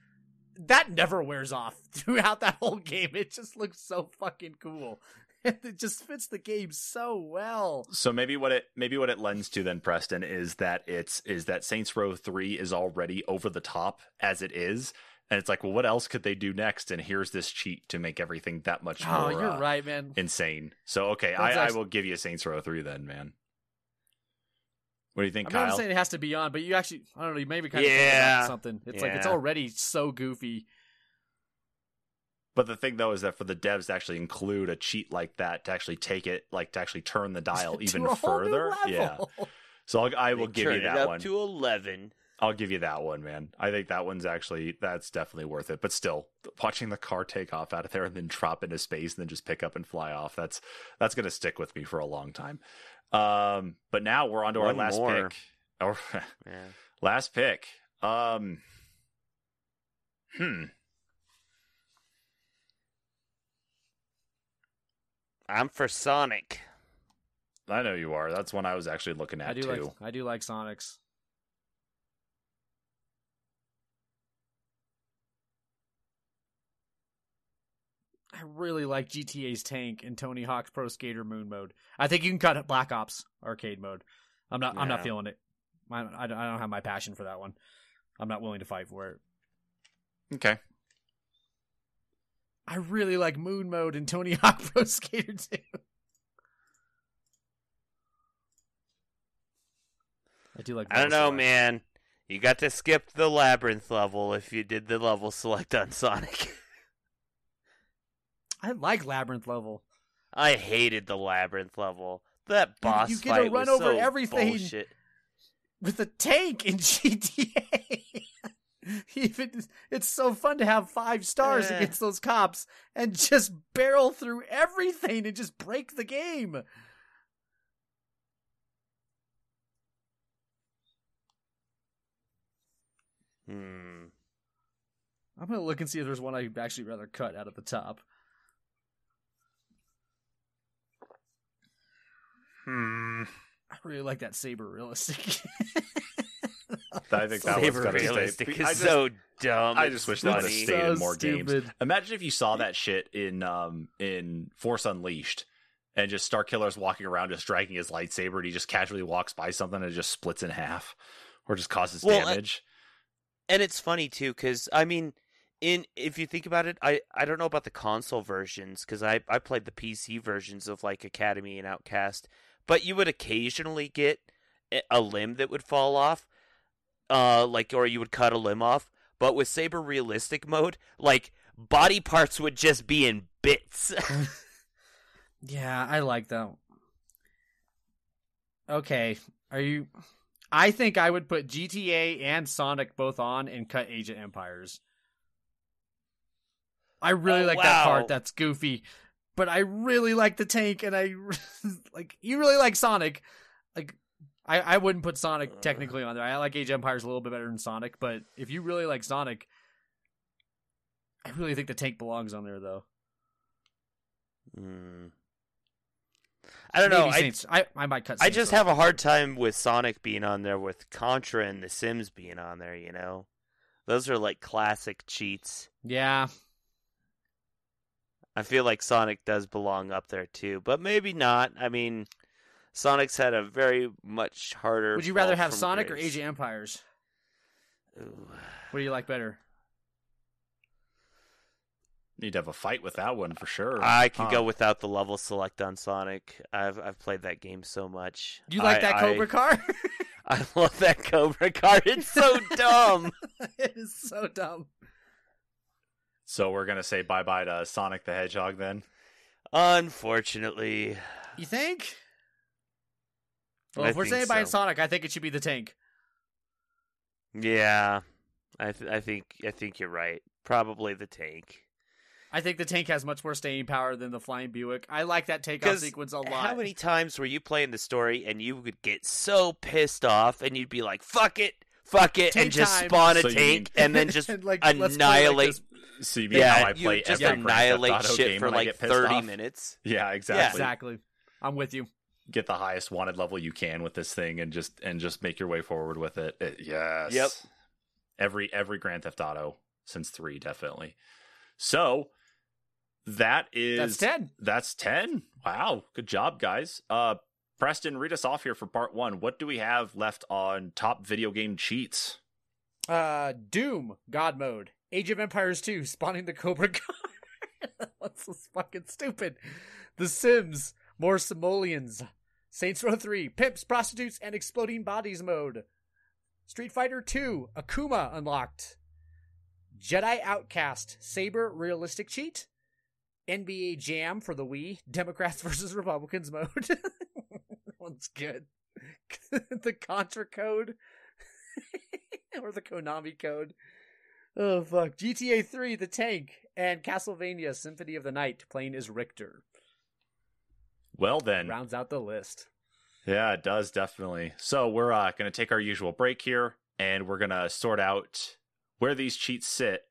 that never wears off throughout that whole game. It just looks so fucking cool. it just fits the game so well. So maybe what it maybe what it lends to then, Preston, is that it's is that Saints Row three is already over the top as it is, and it's like, well, what else could they do next? And here's this cheat to make everything that much Oh, more you're uh, right, man. insane. So okay, I, I will give you Saints Row three then, man. What do you think, Kyle? I'm Kyle? not saying it has to be on, but you actually, I don't know, you maybe kind of Yeah. something. It's like it's already so goofy. But the thing though is that for the devs to actually include a cheat like that to actually take it, like to actually turn the dial even a whole new further, yeah. So I'll, I They will give turn you it that up one. to eleven. I'll give you that one, man. I think that one's actually that's definitely worth it. But still, watching the car take off out of there and then drop into space and then just pick up and fly off, that's that's gonna stick with me for a long time. Um, but now we're on to our last more. pick. Our Yeah. last pick. Um Hmm. I'm for Sonic. I know you are. That's one I was actually looking at I do too. like I do like Sonics. I really like GTA's tank and Tony Hawk's Pro Skater Moon mode. I think you can cut it Black Ops arcade mode. I'm not. I'm not feeling it. I, I, don't- I don't have my passion for that one. I'm not willing to fight for it. Okay. I really like Moon mode and Tony Hawk Pro Skater 2. I do like. I don't know, man. You got to skip the labyrinth level if you did the level select on Sonic. I like Labyrinth level. I hated the labyrinth level. That boss you get to fight run was over so everything. bullshit. with a tank in GTA. Even it's so fun to have five stars Eh. against those cops and just barrel through everything and just break the game. Hmm. I'm gonna look and see if there's one I'd actually rather cut out of the top. Hmm. I really like that saber realistic. I think that was Saber gotta stay. realistic is just- so dumb. I just wish that would have funny. stayed in So more games. Imagine if you saw that shit in um in Force Unleashed and just Starkiller's walking around just dragging his lightsaber and he just casually walks by something and it just splits in half or just causes Well, I- damage. and it's funny too because i mean in if you think about it i i don't know about the console versions because i i played the pc versions of like academy and outcast but you would occasionally get a- limb that would fall off uh like or you would cut a limb off but with saber realistic mode like body parts would just be in bits yeah, I like that. Okay, are you? I think I would put GTA and Sonic both on and cut Age of Empires. I really Oh, like that part. That's goofy, but I really like the tank, and I like. You really like Sonic, like. I, I wouldn't put Sonic technically on there. I like Age of Empires a little bit better than Sonic, but if you really like Sonic, I really think the tank belongs on there, though. Hmm. i don't know Maybe I, Saints. I, I might cut. I just have a hard time with Sonic being on there, with Contra and The Sims being on there. You know, those are like classic cheats. Yeah, I feel like Sonic does belong up there too, but maybe not. I mean, Sonic's had a very much harder. Would you rather have from Sonic or. Age of Empires? Ooh. What do you like better? Need to have a fight with that one for sure. I can Huh. go without the level select on Sonic. I've I've played that game so much. Do you like I- that I- Cobra car? I love that Cobra car. It's so dumb. it is so dumb. So we're gonna say bye bye to Sonic the Hedgehog then. Unfortunately, You think? Well, I if we're think saying by so. Sonic, I think it should be the tank. yeah. I th- I think I think you're right. Probably the tank. I think the tank has much more staying power than the flying Buick. I like that takeoff 'Cause sequence a lot. How many times were you playing the story and you would get so pissed off and you'd be like, "Fuck it, fuck it," Tank and just time. spawn a So you tank mean- and then just And, like, let's play like annihilate. this. So you mean yeah, how I you play just every Grand Theft annihilate Auto shit game for when I like get pissed thirty off? minutes. Yeah, exactly. Exactly. I'm with you. Get the highest wanted level you can with this thing and just and just make your way forward with it. It- yes. Yep. Every every Grand Theft Auto since three, definitely. So that is That's ten. That's 10. Wow. Good job, guys. Uh Preston, read us off here for part one. What do we have left on top video game cheats? Uh, Doom God mode. Age of Empires 2 spawning the Cobra God. That's so fucking stupid. The Sims more simoleons. Saints Row 3 pimps, prostitutes, and exploding bodies mode. Street Fighter 2 Akuma unlocked. Jedi Outcast Saber realistic cheat. NBA Jam for the Wii Democrats versus Republicans mode. one's good. the Contra code or the Konami code. Oh fuck! GTA 3, The Tank, and Castlevania Symphony of the Night playing as Richter Well then. rounds out the list. Yeah, it does definitely. So we're uh, going to take our usual break here, and we're going to sort out where these cheats sit.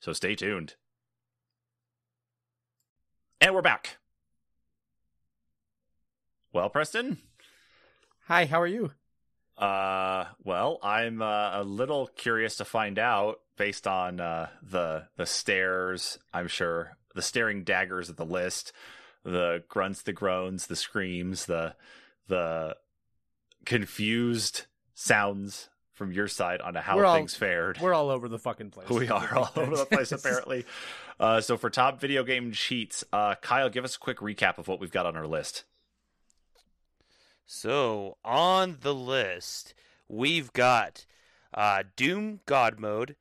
So stay tuned. And we're back. Well, Preston. Hi, how are you? Uh, well, I'm uh, a little curious to find out, based on uh, the the stares I'm sure the staring daggers of the list, the grunts, the groans, the screams, the the confused sounds from your side on how all- things fared. We're all over the fucking place. We are all over the place, apparently. Uh, so for top video game cheats, uh, Kyle, give us a quick recap of what we've got on our list. So on the list, we've got uh, Doom God Mode,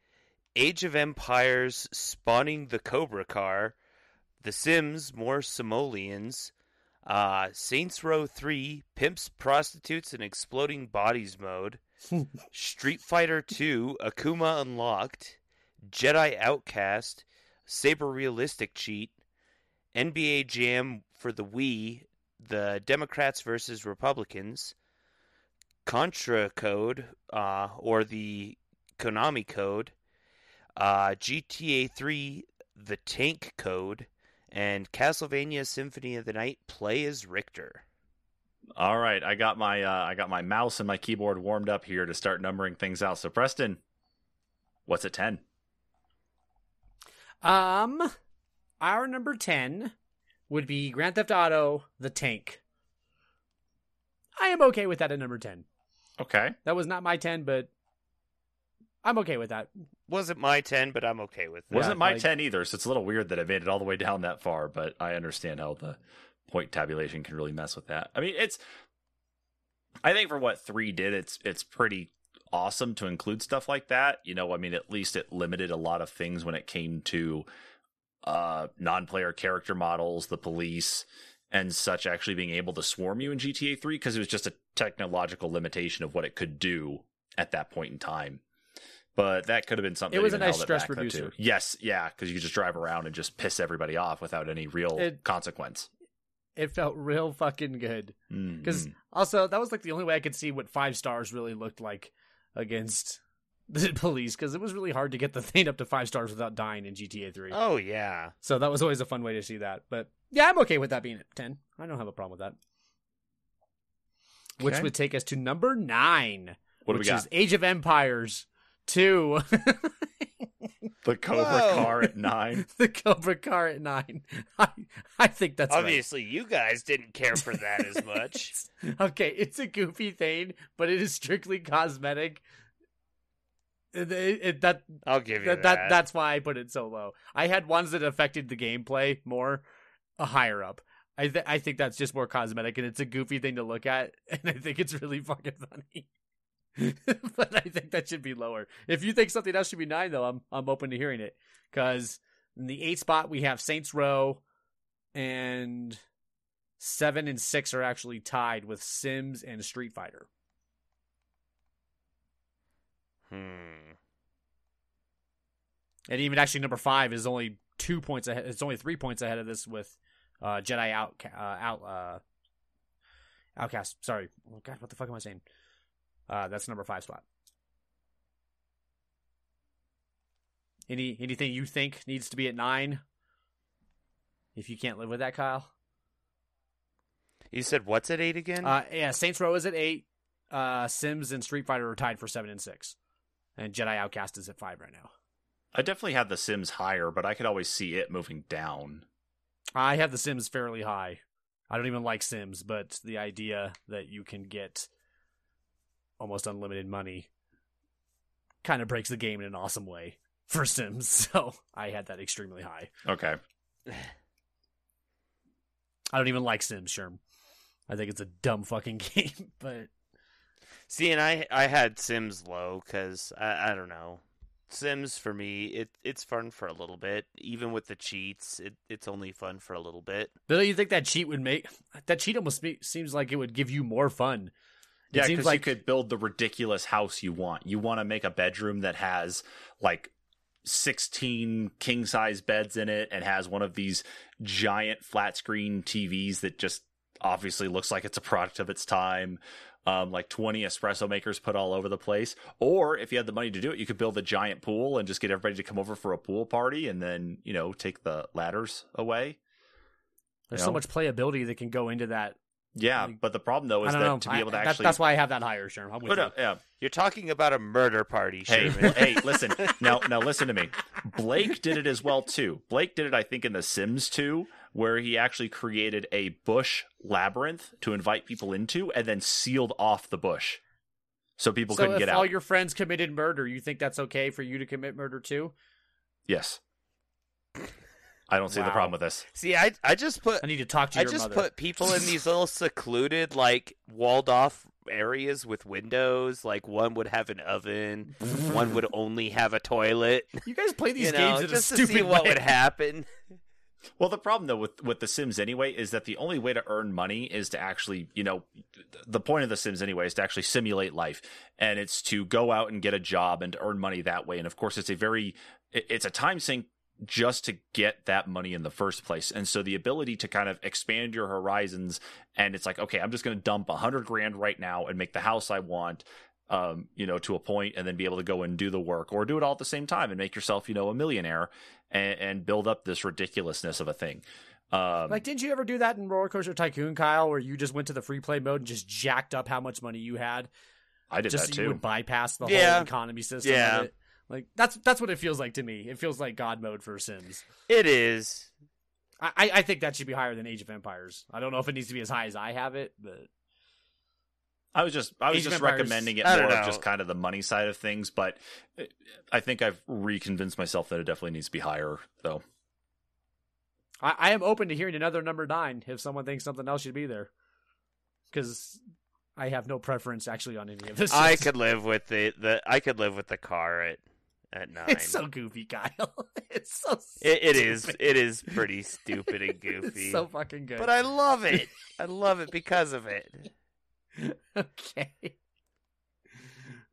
Age of Empires spawning the Cobra Car, The Sims More Simoleons, uh, Saints Row 3 Pimps, Prostitutes, and Exploding Bodies Mode, Street Fighter 2 Akuma Unlocked, Jedi Outcast, Saber Realistic Cheat, NBA Jam for the Wii, the Democrats versus Republicans, Contra Code, uh, or the Konami Code, uh, GTA 3, the Tank Code, and Castlevania Symphony of the Night Play as Richter. All right, I got my uh, I got my mouse and my keyboard warmed up here to start numbering things out. So Preston, what's at ten? Um, our number ten would be Grand Theft Auto: The Tank. I am okay with that at number ten. Okay, That was not my ten, but I'm okay with that. Wasn't my 10, but I'm okay with that. wasn't my like- ten either. So it's a little weird that I made it all the way down that far, but I understand how the point tabulation can really mess with that. I mean, it's I think for what three did, it's it's pretty awesome to include stuff like that. You know, I mean, at least it limited a lot of things when it came to uh non-player character models, the police and such actually being able to swarm you in GTA 3 because it was just a technological limitation of what it could do at that point in time. But that could have been something. It was a nice stress back, reducer. too. Yes, yeah, because you could just drive around and just piss everybody off without any real It- consequence. It felt real fucking good. Because Mhm. also that was like the only way I could see what five stars really looked like against police. Because it was really hard to get the thing up to five stars without dying in GTA Three. Oh, yeah. So that was always a fun way to see that. But yeah, I'm okay with that being at 10. I don't have a problem with that. Which would take us to number nine, what do we which got? is Age of Empires 2. the Cobra Whoa. car at nine. the Cobra car at 9. I, I think that's right. Obviously, you guys didn't care for that as much. okay, it's a goofy thing, but it is strictly cosmetic. It- it- that I'll give you that, that. that that's why I put it so low. I had ones that affected the gameplay more, uh, higher up. I th- I think that's just more cosmetic, and it's a goofy thing to look at, and I think it's really fucking funny. but I think that should be lower. If you think something else should be nine, though, I'm I'm open to hearing it. Because in the eight spot we have Saints Row, and seven and six are actually tied with Sims and Street Fighter. Hmm. And even actually number five is only two points ahead. It's only three points ahead of this with uh, Jedi out uh, out uh, Outcast. Sorry, oh, God, what the fuck am I saying? Uh, that's number five spot. Any anything you think needs to be at nine? If you can't live with that, Kyle. You said what's at 8 again? Uh, yeah, Saints Row is at eight. Uh, Sims and Street Fighter are tied for seven and six, and Jedi Outcast is at five right now. I definitely had the Sims higher, but I could always see it moving down. I have the Sims fairly high. I don't even like Sims, but the idea that you can get almost unlimited money kind of breaks the game in an awesome way for Sims. So I had that extremely high. Okay. I don't even like Sims, Sherm. I think it's a dumb fucking game, but See, and I I had Sims low because I I don't know. Sims for me, it it's fun for a little bit. Even with the cheats, it it's only fun for a little bit. don't you think that cheat would make that cheat almost me- seems like it would give you more fun? It Yeah, seems because like you could build the ridiculous house you want. You want to make a bedroom that has like 16 king size beds in it and has one of these giant flat screen TVs that just obviously looks like it's a product of its time. Um, like 20 espresso makers put all over the place. Or if you had the money to do it, you could build a giant pool and just get everybody to come over for a pool party and then, you know, take the ladders away. There's You so much playability that can go into that Yeah, Like, but the problem though is that know. to be able to that- actually. that's why I have that higher, Sherm. I'm with But, you. uh, yeah. You're talking about a murder party, Hey, hey, listen. Now, now listen to me. Blake did it as well too. Blake did it, I think, in The Sims 2, where he actually created a bush labyrinth to invite people into, and then sealed off the bush, so people so couldn't if get all out. your friends committed murder, you think that's okay for you to commit murder too? Yes. I don't see the problem with this. See, I I just put I need to talk to I your just mother. put people in these little secluded, like walled off areas with windows. Like one would have an oven, one would only have a toilet. you guys play these you games in just a to stupid see what would happen. Well, the problem though with with The Sims anyway is that the only way to earn money is to actually, you know, the point of The Sims anyway is to actually simulate life, and it's to go out and get a job and to earn money that way. And of course, it's a very, it's a time sink just to get that money in the first place. And so the ability to kind of expand your horizons, and it's like, okay, I'm just going to dump a hundred grand right now and make the house I want. Um, you know, to a point, and then be able to go and do the work, or do it all at the same time and make yourself, you know, a millionaire and, and build up this ridiculousness of a thing. Um, Like, didn't you ever do that in Roller Coaster Tycoon, Kyle, where you just went to the free play mode and just jacked up how much money you had, I did just that so you too. would bypass the Yeah. whole economy system? Yeah. Of it? Like that's that's what it feels like to me. It feels like God mode for Sims. It is. I, I I think that should be higher than Age of Empires. I don't know if it needs to be as high as I have it, but I was just I was Age just Empires- recommending it more of just kind of the money side of things, but uh, I think I've reconvinced myself that it definitely needs to be higher, though. I, I am open to hearing another number nine if someone thinks something else should be there. Because I have no preference actually on any of this. I could live with the, the I could live with the car at at nine. It's so goofy, Kyle. It's so. It, it is it is pretty stupid and goofy. It's so fucking good. but I love it. I love it because of it. okay.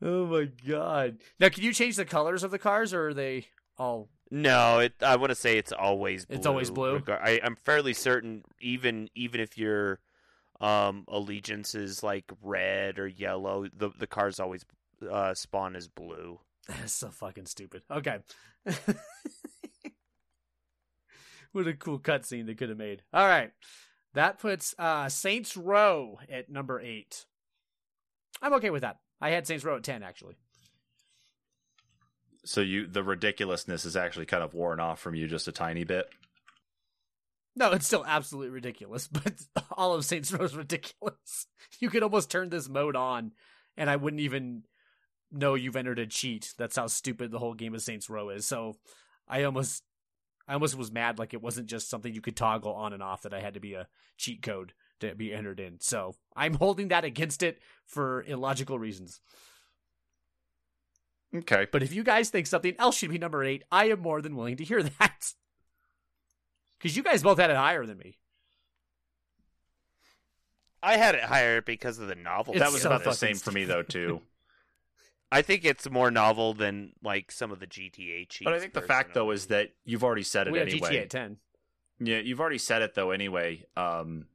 Oh my god! Now, can you change the colors of the cars, or are they all? No, it. I want to say it's always blue. It's always blue? I, I'm fairly certain, even even if your um allegiance is like red or yellow, the the cars always uh, spawn as blue. That's so fucking stupid. Okay. what a cool cutscene they could have made. All right, that puts uh Saints Row at number eight. I'm okay with that. I had Saints Row at ten actually. So you the ridiculousness is actually kind of worn off from you just a tiny bit. No, it's still absolutely ridiculous, but all of Saints Row is ridiculous. You could almost turn this mode on, and I wouldn't even know you've entered a cheat. That's how stupid the whole game of Saints Row is. So I almost, I almost was mad like it wasn't just something you could toggle on and off that I had to be a cheat code to be entered in. So I'm holding that against it for illogical reasons. Okay, But if you guys think something else should be number eight, I am more than willing to hear that. Because you guys both had it higher than me. I had it higher because of the novelty. It's that was so about the same for me though too. I think it's more novel than like some of the GTA cheats. but I think the fact though is that you've already said it We have anyway. GTA 10. Yeah, you've already said it though anyway, um,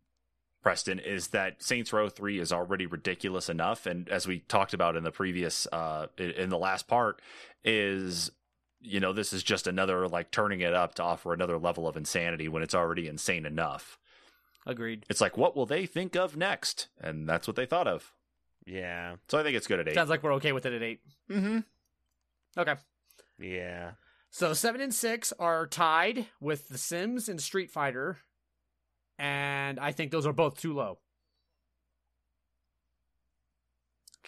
Preston, is that Saints Row 3 is already ridiculous enough. And as we talked about in the previous, uh, in- in the last part, is, you know, this is just another, like, turning it up to offer another level of insanity when it's already insane enough. Agreed. It's like, what will they think of next? And that's what they thought of. Yeah, So I think it's good at 8. Sounds like we're okay with it at 8. mm-hmm. Okay. yeah. So 7 and 6 are tied with The Sims and Street Fighter. And I think those are both too low.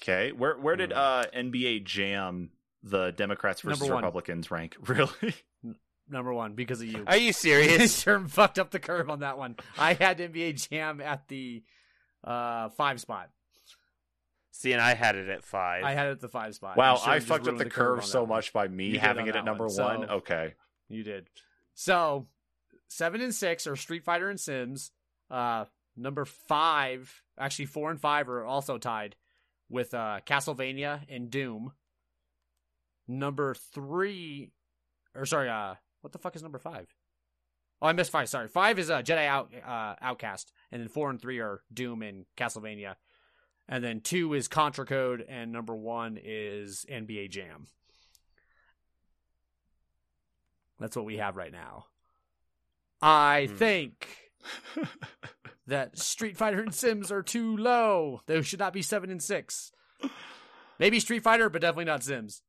Okay. Where, where did Hmm. uh, NBA Jam the Democrats versus Number one. Republicans rank? Really? Number one, because of you. Are you serious? sure fucked up the curve on that one. I had NBA Jam at the uh, five spot. See, and I had it at five. I had it at the five spot. Wow, and I fucked up ruined the curve on so one. much by me You having it at number one, so- Okay. You did. So seven and six are Street Fighter and Sims. Uh, number five, actually four and five are also tied with uh, Castlevania and Doom. Number three, or sorry, uh, what the fuck is number five? Oh, I missed five. Sorry, five is uh, Jedi Out uh, Outcast, and then four and three are Doom and Castlevania, and then two is Contra Code, and number one is NBA Jam. That's what we have right now. I Hmm. think that Street Fighter and Sims are too low. They should not be seven and six. Maybe Street Fighter, but definitely not Sims.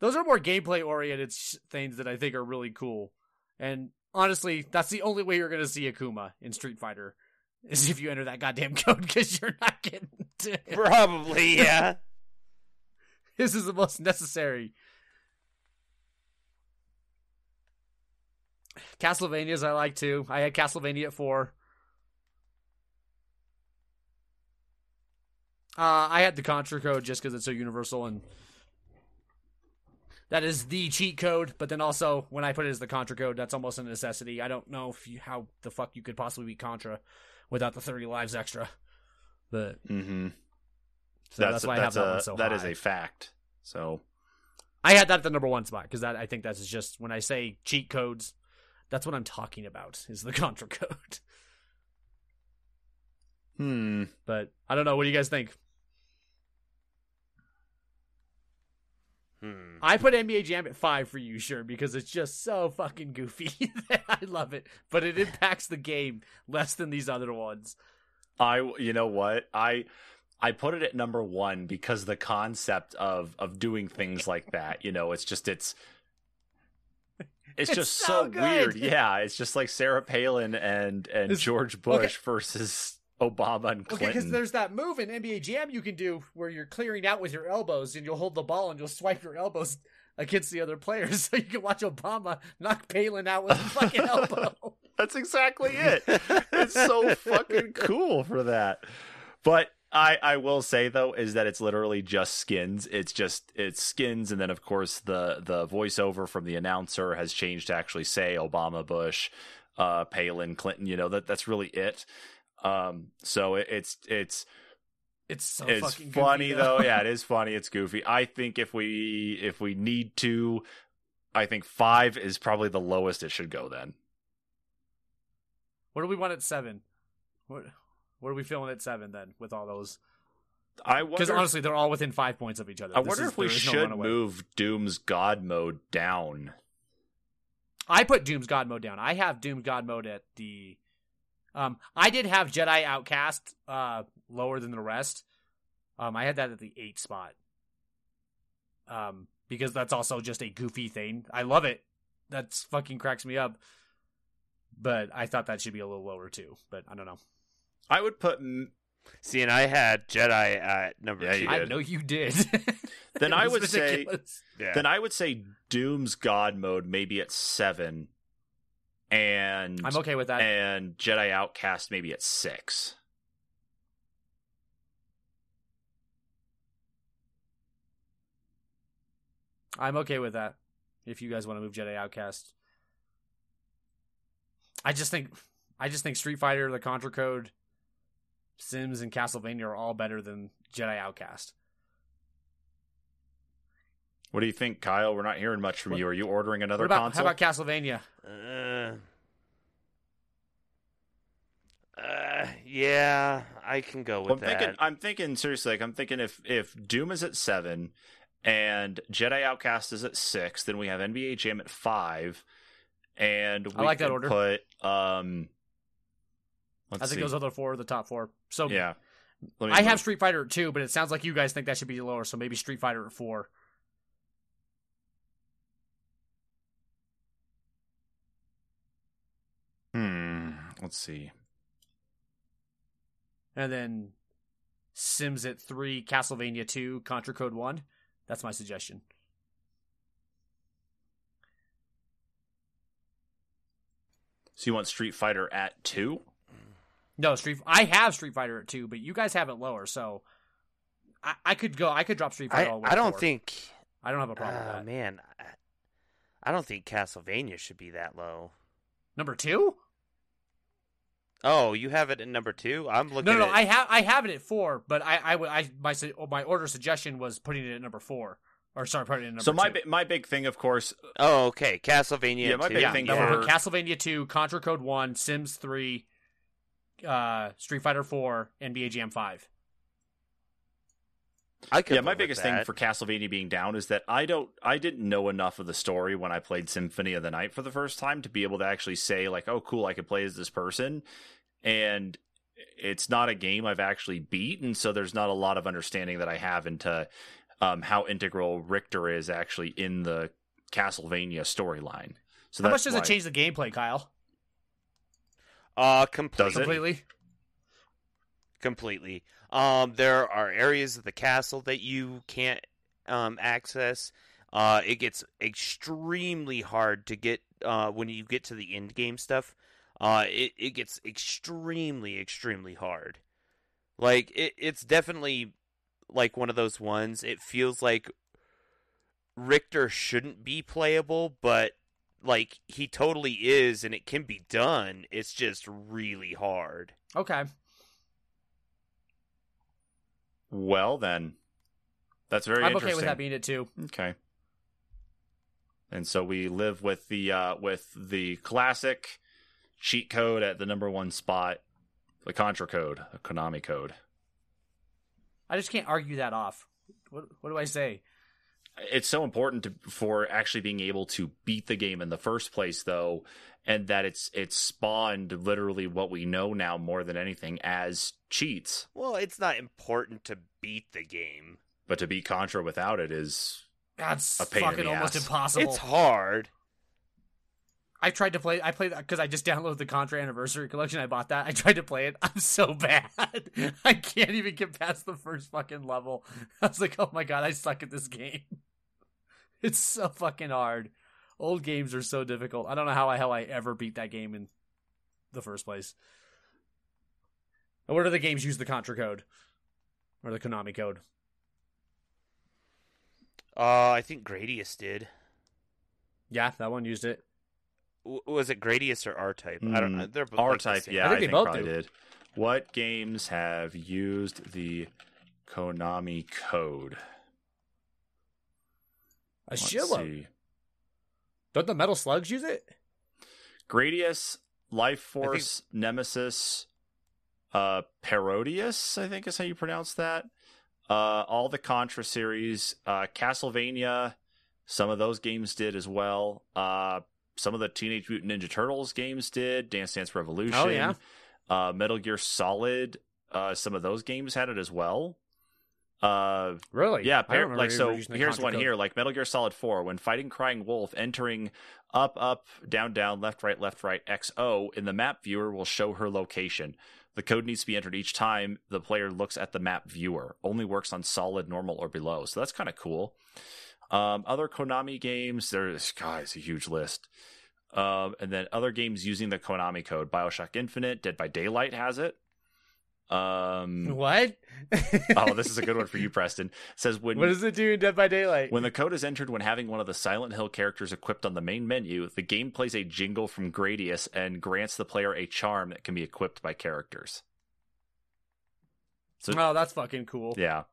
Those are more gameplay oriented things that I think are really cool. And honestly, that's the only way you're going to see Akuma in Street Fighter is if you enter that goddamn code because you're not getting. Probably, yeah. This is the most necessary. Castlevanias I like too. I had Castlevania at four. Uh, I had the Contra code just because it's so universal and that is the cheat code. But then also when I put it as the Contra code, that's almost a necessity. I don't know if you, how the fuck you could possibly beat Contra without the thirty lives extra. But Mm-hmm. so that's, why I have that's that a, one so that high. is a fact. So I had that at the number one spot because that I think that's just when I say cheat codes, that's what I'm talking about is the Contra code. hmm. But I don't know. What do you guys think? Hmm. I put NBA Jam at five for you, sure, because it's just so fucking goofy. I love it, but it impacts the game less than these other ones. I you know what I I put it at number one because the concept of of doing things like that, you know, it's just it's it's, It's just so so, weird. Yeah, it's just like Sarah Palin and and It's- George Bush versus Obama and Okay, because Clinton. there's that move in NBA Jam you can do where you're clearing out with your elbows and you'll hold the ball and you'll swipe your elbows against the other players so you can watch Obama knock Palin out with a fucking elbow. That's exactly it. it's so fucking cool for that. But I I will say though is that it's literally just skins. It's just it's skins and then of course the the voiceover from the announcer has changed to actually say Obama, Bush, uh Palin, Clinton, you know, that that's really it. Um so it, it's it's It's so it's fucking goofy, funny though. Yeah, it is funny. It's goofy. I think if we if we need to I think 5 is probably the lowest it should go then. What do we want at seven? What what are we feeling at seven then with all those? I Because honestly, they're all within five points of each other. I This wonder is- if we no should runaway. move Doom's God mode down. I put Doom's God mode down. I have Doom's God mode at the. Um, I did have Jedi Outcast uh lower than the rest. Um, I had that at the eight spot. Um, because that's also just a goofy thing. I love it. That's fucking cracks me up. But I thought that should be a little lower too. But I don't know. I would put. m- See, and I had Jedi at number Yeah, two. I know you did. Then I was would say- Yeah. Then I would say Doom's God mode maybe at seven, and I'm okay with that. and Jedi Outcast maybe at six. I'm okay with that. If you guys want to move Jedi Outcast, I just think, I just think Street Fighter, the Contra Code, Sims, and Castlevania are all better than Jedi Outcast. What do you think, Kyle? We're not hearing much from What- you. Are you ordering another What about console? how about Castlevania? Uh, uh, yeah, I can go with I'm that. thinking. I'm thinking seriously. Like I'm thinking if if Doom is at seven, and Jedi Outcast is at six, then we have NBA Jam at five, and we I like that order. Put um. Let's I think see. those other four are the top four. So Yeah. I have Street Fighter at two, but it sounds like you guys think that should be lower. So maybe Street Fighter at four. Hmm. Let's see. And then Sims at three, Castlevania two, Contra Code one. That's my suggestion. So you want Street Fighter at two? No, Street. I have Street Fighter at two, but you guys have it lower, so I, I could go. I could drop Street Fighter. I, all the way I don't four. think. I don't have a problem Uh, with that. man, I, I don't think Castlevania should be that low. Number two? Oh, you have it at number two. I'm looking. No, no, no. at, I have I have it at four, but I I would I my my order suggestion was putting it at number four, or sorry, putting it number So my two. bi- my big thing, of course, Oh, okay. Castlevania. Yeah, my two. big yeah, thing that would for- Castlevania two, Contra Code one, Sims three, uh, Street Fighter four, NBA Jam five. I could yeah, my live with biggest thing for Castlevania being down is that I don't I didn't know enough of the story when I played Symphony of the Night for the first time to be able to actually say like, oh cool, I could play as this person. And it's not a game I've actually beat, and so there's not a lot of understanding that I have into um, how integral Richter is actually in the Castlevania storyline. So How much does why- it change the gameplay, Kyle? uh completely. Completely. completely. Um, there are areas of the castle that you can't um, access. Uh, it gets extremely hard to get uh, when you get to the end game stuff. Uh, it it gets extremely extremely hard. Like it, it's definitely like one of those ones. It feels like Richter shouldn't be playable, but like he totally is, and it can be done. It's just really hard. Okay. Well then, that's very I'm okay interesting. with that being it too. Okay. And so we live with the uh with the classic cheat code at the number one spot, the Contra code, the Konami code. I just can't argue that off. What what do I say? It's so important to, for actually being able to beat the game in the first place, though, and that it's it's spawned literally what we know now more than anything as cheats. Well, it's not important to beat the game. But to beat Contra without it is That's A pain in fucking the almost ass. impossible. It's hard. I tried to play. I played that because I just downloaded the Contra Anniversary Collection. I bought that. I tried to play it. I'm so bad. I can't even get past the first fucking level. I was like, oh my god, I suck at this game. It's so fucking hard. Old games are so difficult. I don't know how the hell I ever beat that game in the first place. And what are the games use the Contra code or the Konami code? Uh, I think Gradius did. Yeah, that one used it. W- was it Gradius or R Type? I don't know. They're both R like the type. same. Yeah, I I think think, they both probably do. did. What games have used the Konami code? A Let's shitload. see. Don't the Metal Slugs use it? Gradius, Life Force, Nemesis, uh, Parodius, I think is how you pronounce that. Uh, all the Contra series, uh, Castlevania, some of those games did as well. Uh, some of the Teenage Mutant Ninja Turtles games did. Dance Dance Revolution. Oh, yeah. Uh, Metal Gear Solid, uh, some of those games had it as well. Uh, Really? yeah, par- like so. Here's one code. here, like Metal Gear Solid Four. When fighting Crying Wolf, entering up, up, down, down, left, right, left, right, XO in the map viewer will show her location. The code needs to be entered each time the player looks at the map viewer. Only works on solid, normal, or below. So that's kind of cool. Um, other Konami games, there's guys a huge list. Um, and then other games using the Konami code, Bioshock Infinite, Dead by Daylight has it. Um, What? oh, this is a good one for you, Preston. It says when what does it do in Dead by Daylight? when the code is entered when having one of the Silent Hill characters equipped on the main menu, the game plays a jingle from Gradius and grants the player a charm that can be equipped by characters. So oh, that's fucking cool. yeah.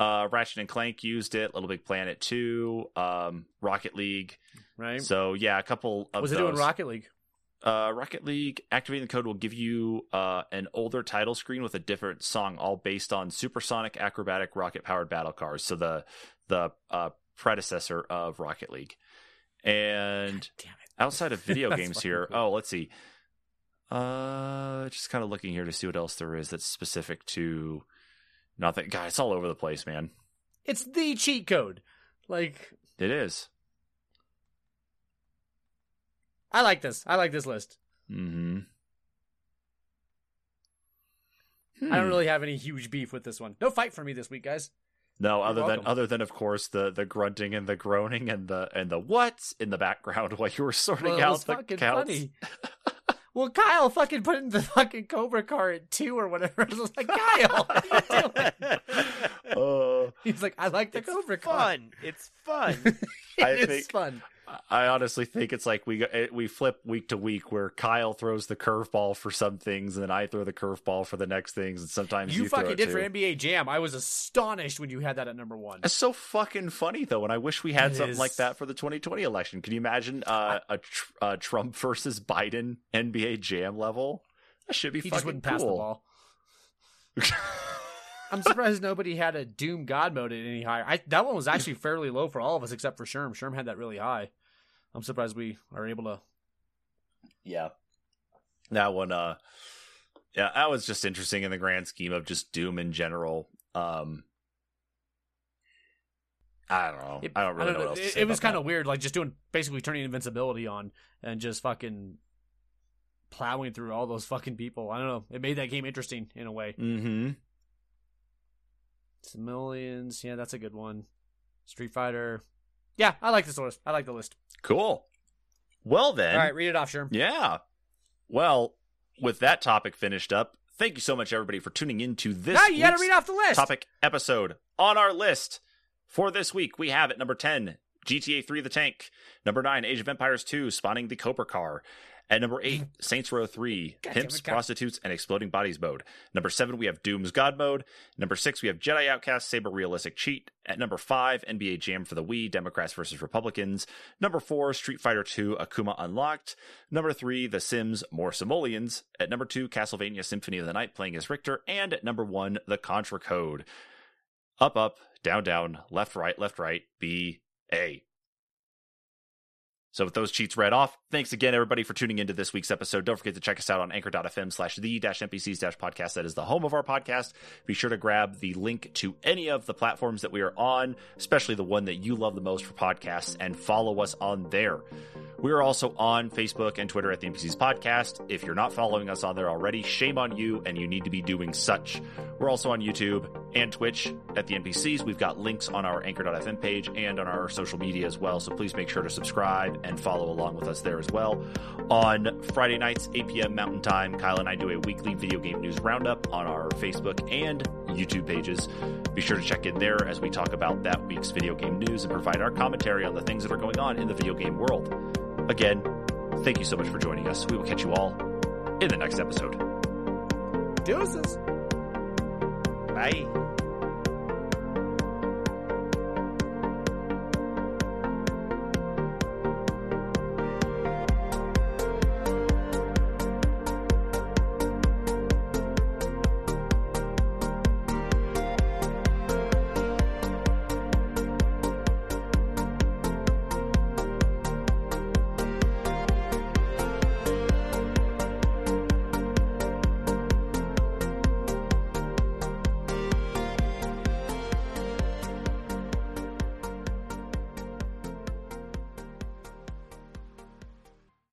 Uh, Ratchet and Clank used it, Little Big Planet 2, um, Rocket League. Right? So yeah, a couple of Was it those. doing Rocket League? Uh, Rocket League activating the code will give you uh, an older title screen with a different song, all based on supersonic, acrobatic, rocket-powered battle cars. So the the uh, predecessor of Rocket League. And outside of video games here, cool. oh, let's see. Uh, just kind of looking here to see what else there is that's specific to nothing. God, it's all over the place, man. It's the cheat code. Like, It is. I like this. I like this list. Mm-hmm. I don't really have any huge beef with this one. No fight for me this week, guys. No, other welcome. than other than of course the the grunting and the groaning and the and the what's in the background while you were sorting Well, out the counts. well, Kyle fucking put in the fucking Cobra car at two or whatever. I was like, Kyle, what are you doing? Uh, He's like, I like the Cobra car. It's fun. It's fun. I it's think- fun. I honestly think it's like we we flip week to week where Kyle throws the curveball for some things and then I throw the curveball for the next things and sometimes you, You, fucking did too. for NBA Jam. I was astonished when you had that at number one. That's so fucking funny though, and I wish we had It something is. like that for the 2020 election. Can you imagine uh, a tr- uh, Trump versus Biden NBA Jam level? That should be He fucking wouldn't pass the cool. ball. I'm surprised nobody had a Doom God mode at any higher. I, that one was actually fairly low for all of us except for Sherm. Sherm had that really high. I'm surprised we are able to. Yeah. That one, uh, yeah, that was just interesting in the grand scheme of just Doom in general. Um, I don't know. It, I don't really know. know what else to It, it was kind of weird, like just doing basically turning invincibility on and just fucking plowing through all those fucking people. I don't know. It made that game interesting in a way. Mm-hmm. Millions, yeah, that's a good one. Street Fighter, yeah, I like this list. I like the list. Cool. Well then, All right, read it off, Sherm. yeah. Well, with that topic finished up, thank you so much everybody for tuning in to this Now you got to read off the list. topic episode on our list for this week. We have at number 10, GTA 3 The Tank. Number 9, Age of Empires 2, Spawning the Cobra Car. At number 8, mm-hmm. Saints Row 3, God Pimps, it, Prostitutes, and Exploding Bodies mode. Number 7, we have Doom's God mode. Number 6, we have Jedi Outcast, Saber Realistic Cheat. At number 5, NBA Jam for the Wii, Democrats versus Republicans. Number 4, Street Fighter 2, Akuma Unlocked. Number 3, The Sims, More Simoleons. At number 2, Castlevania Symphony of the Night, playing as Richter. And at number 1, The Contra Code. Up, up, down, down, left, right, left, right, B, A. So with those cheats read off, thanks again everybody for tuning into this week's episode. Don't forget to check us out on anchor.fm slash the dash NPCs dash podcast. That is the home of our podcast. Be sure to grab the link to any of the platforms that we are on, especially the one that you love the most for podcasts, and follow us on there. We are also on Facebook and Twitter at the NPCs Podcast. If you're not following us on there already, shame on you, and you need to be doing such. We're also on YouTube and Twitch at the NPCs. We've got links on our Anchor.fm page and on our social media as well. So please make sure to subscribe and follow along with us there as well. On Friday nights, 8 p.m. Mountain Time, Kyle and I do a weekly video game news roundup on our Facebook and YouTube pages. Be sure to check in there as we talk about that week's video game news and provide our commentary on the things that are going on in the video game world. Again, thank you so much for joining us. We will catch you all in the next episode. Deuces. Bye.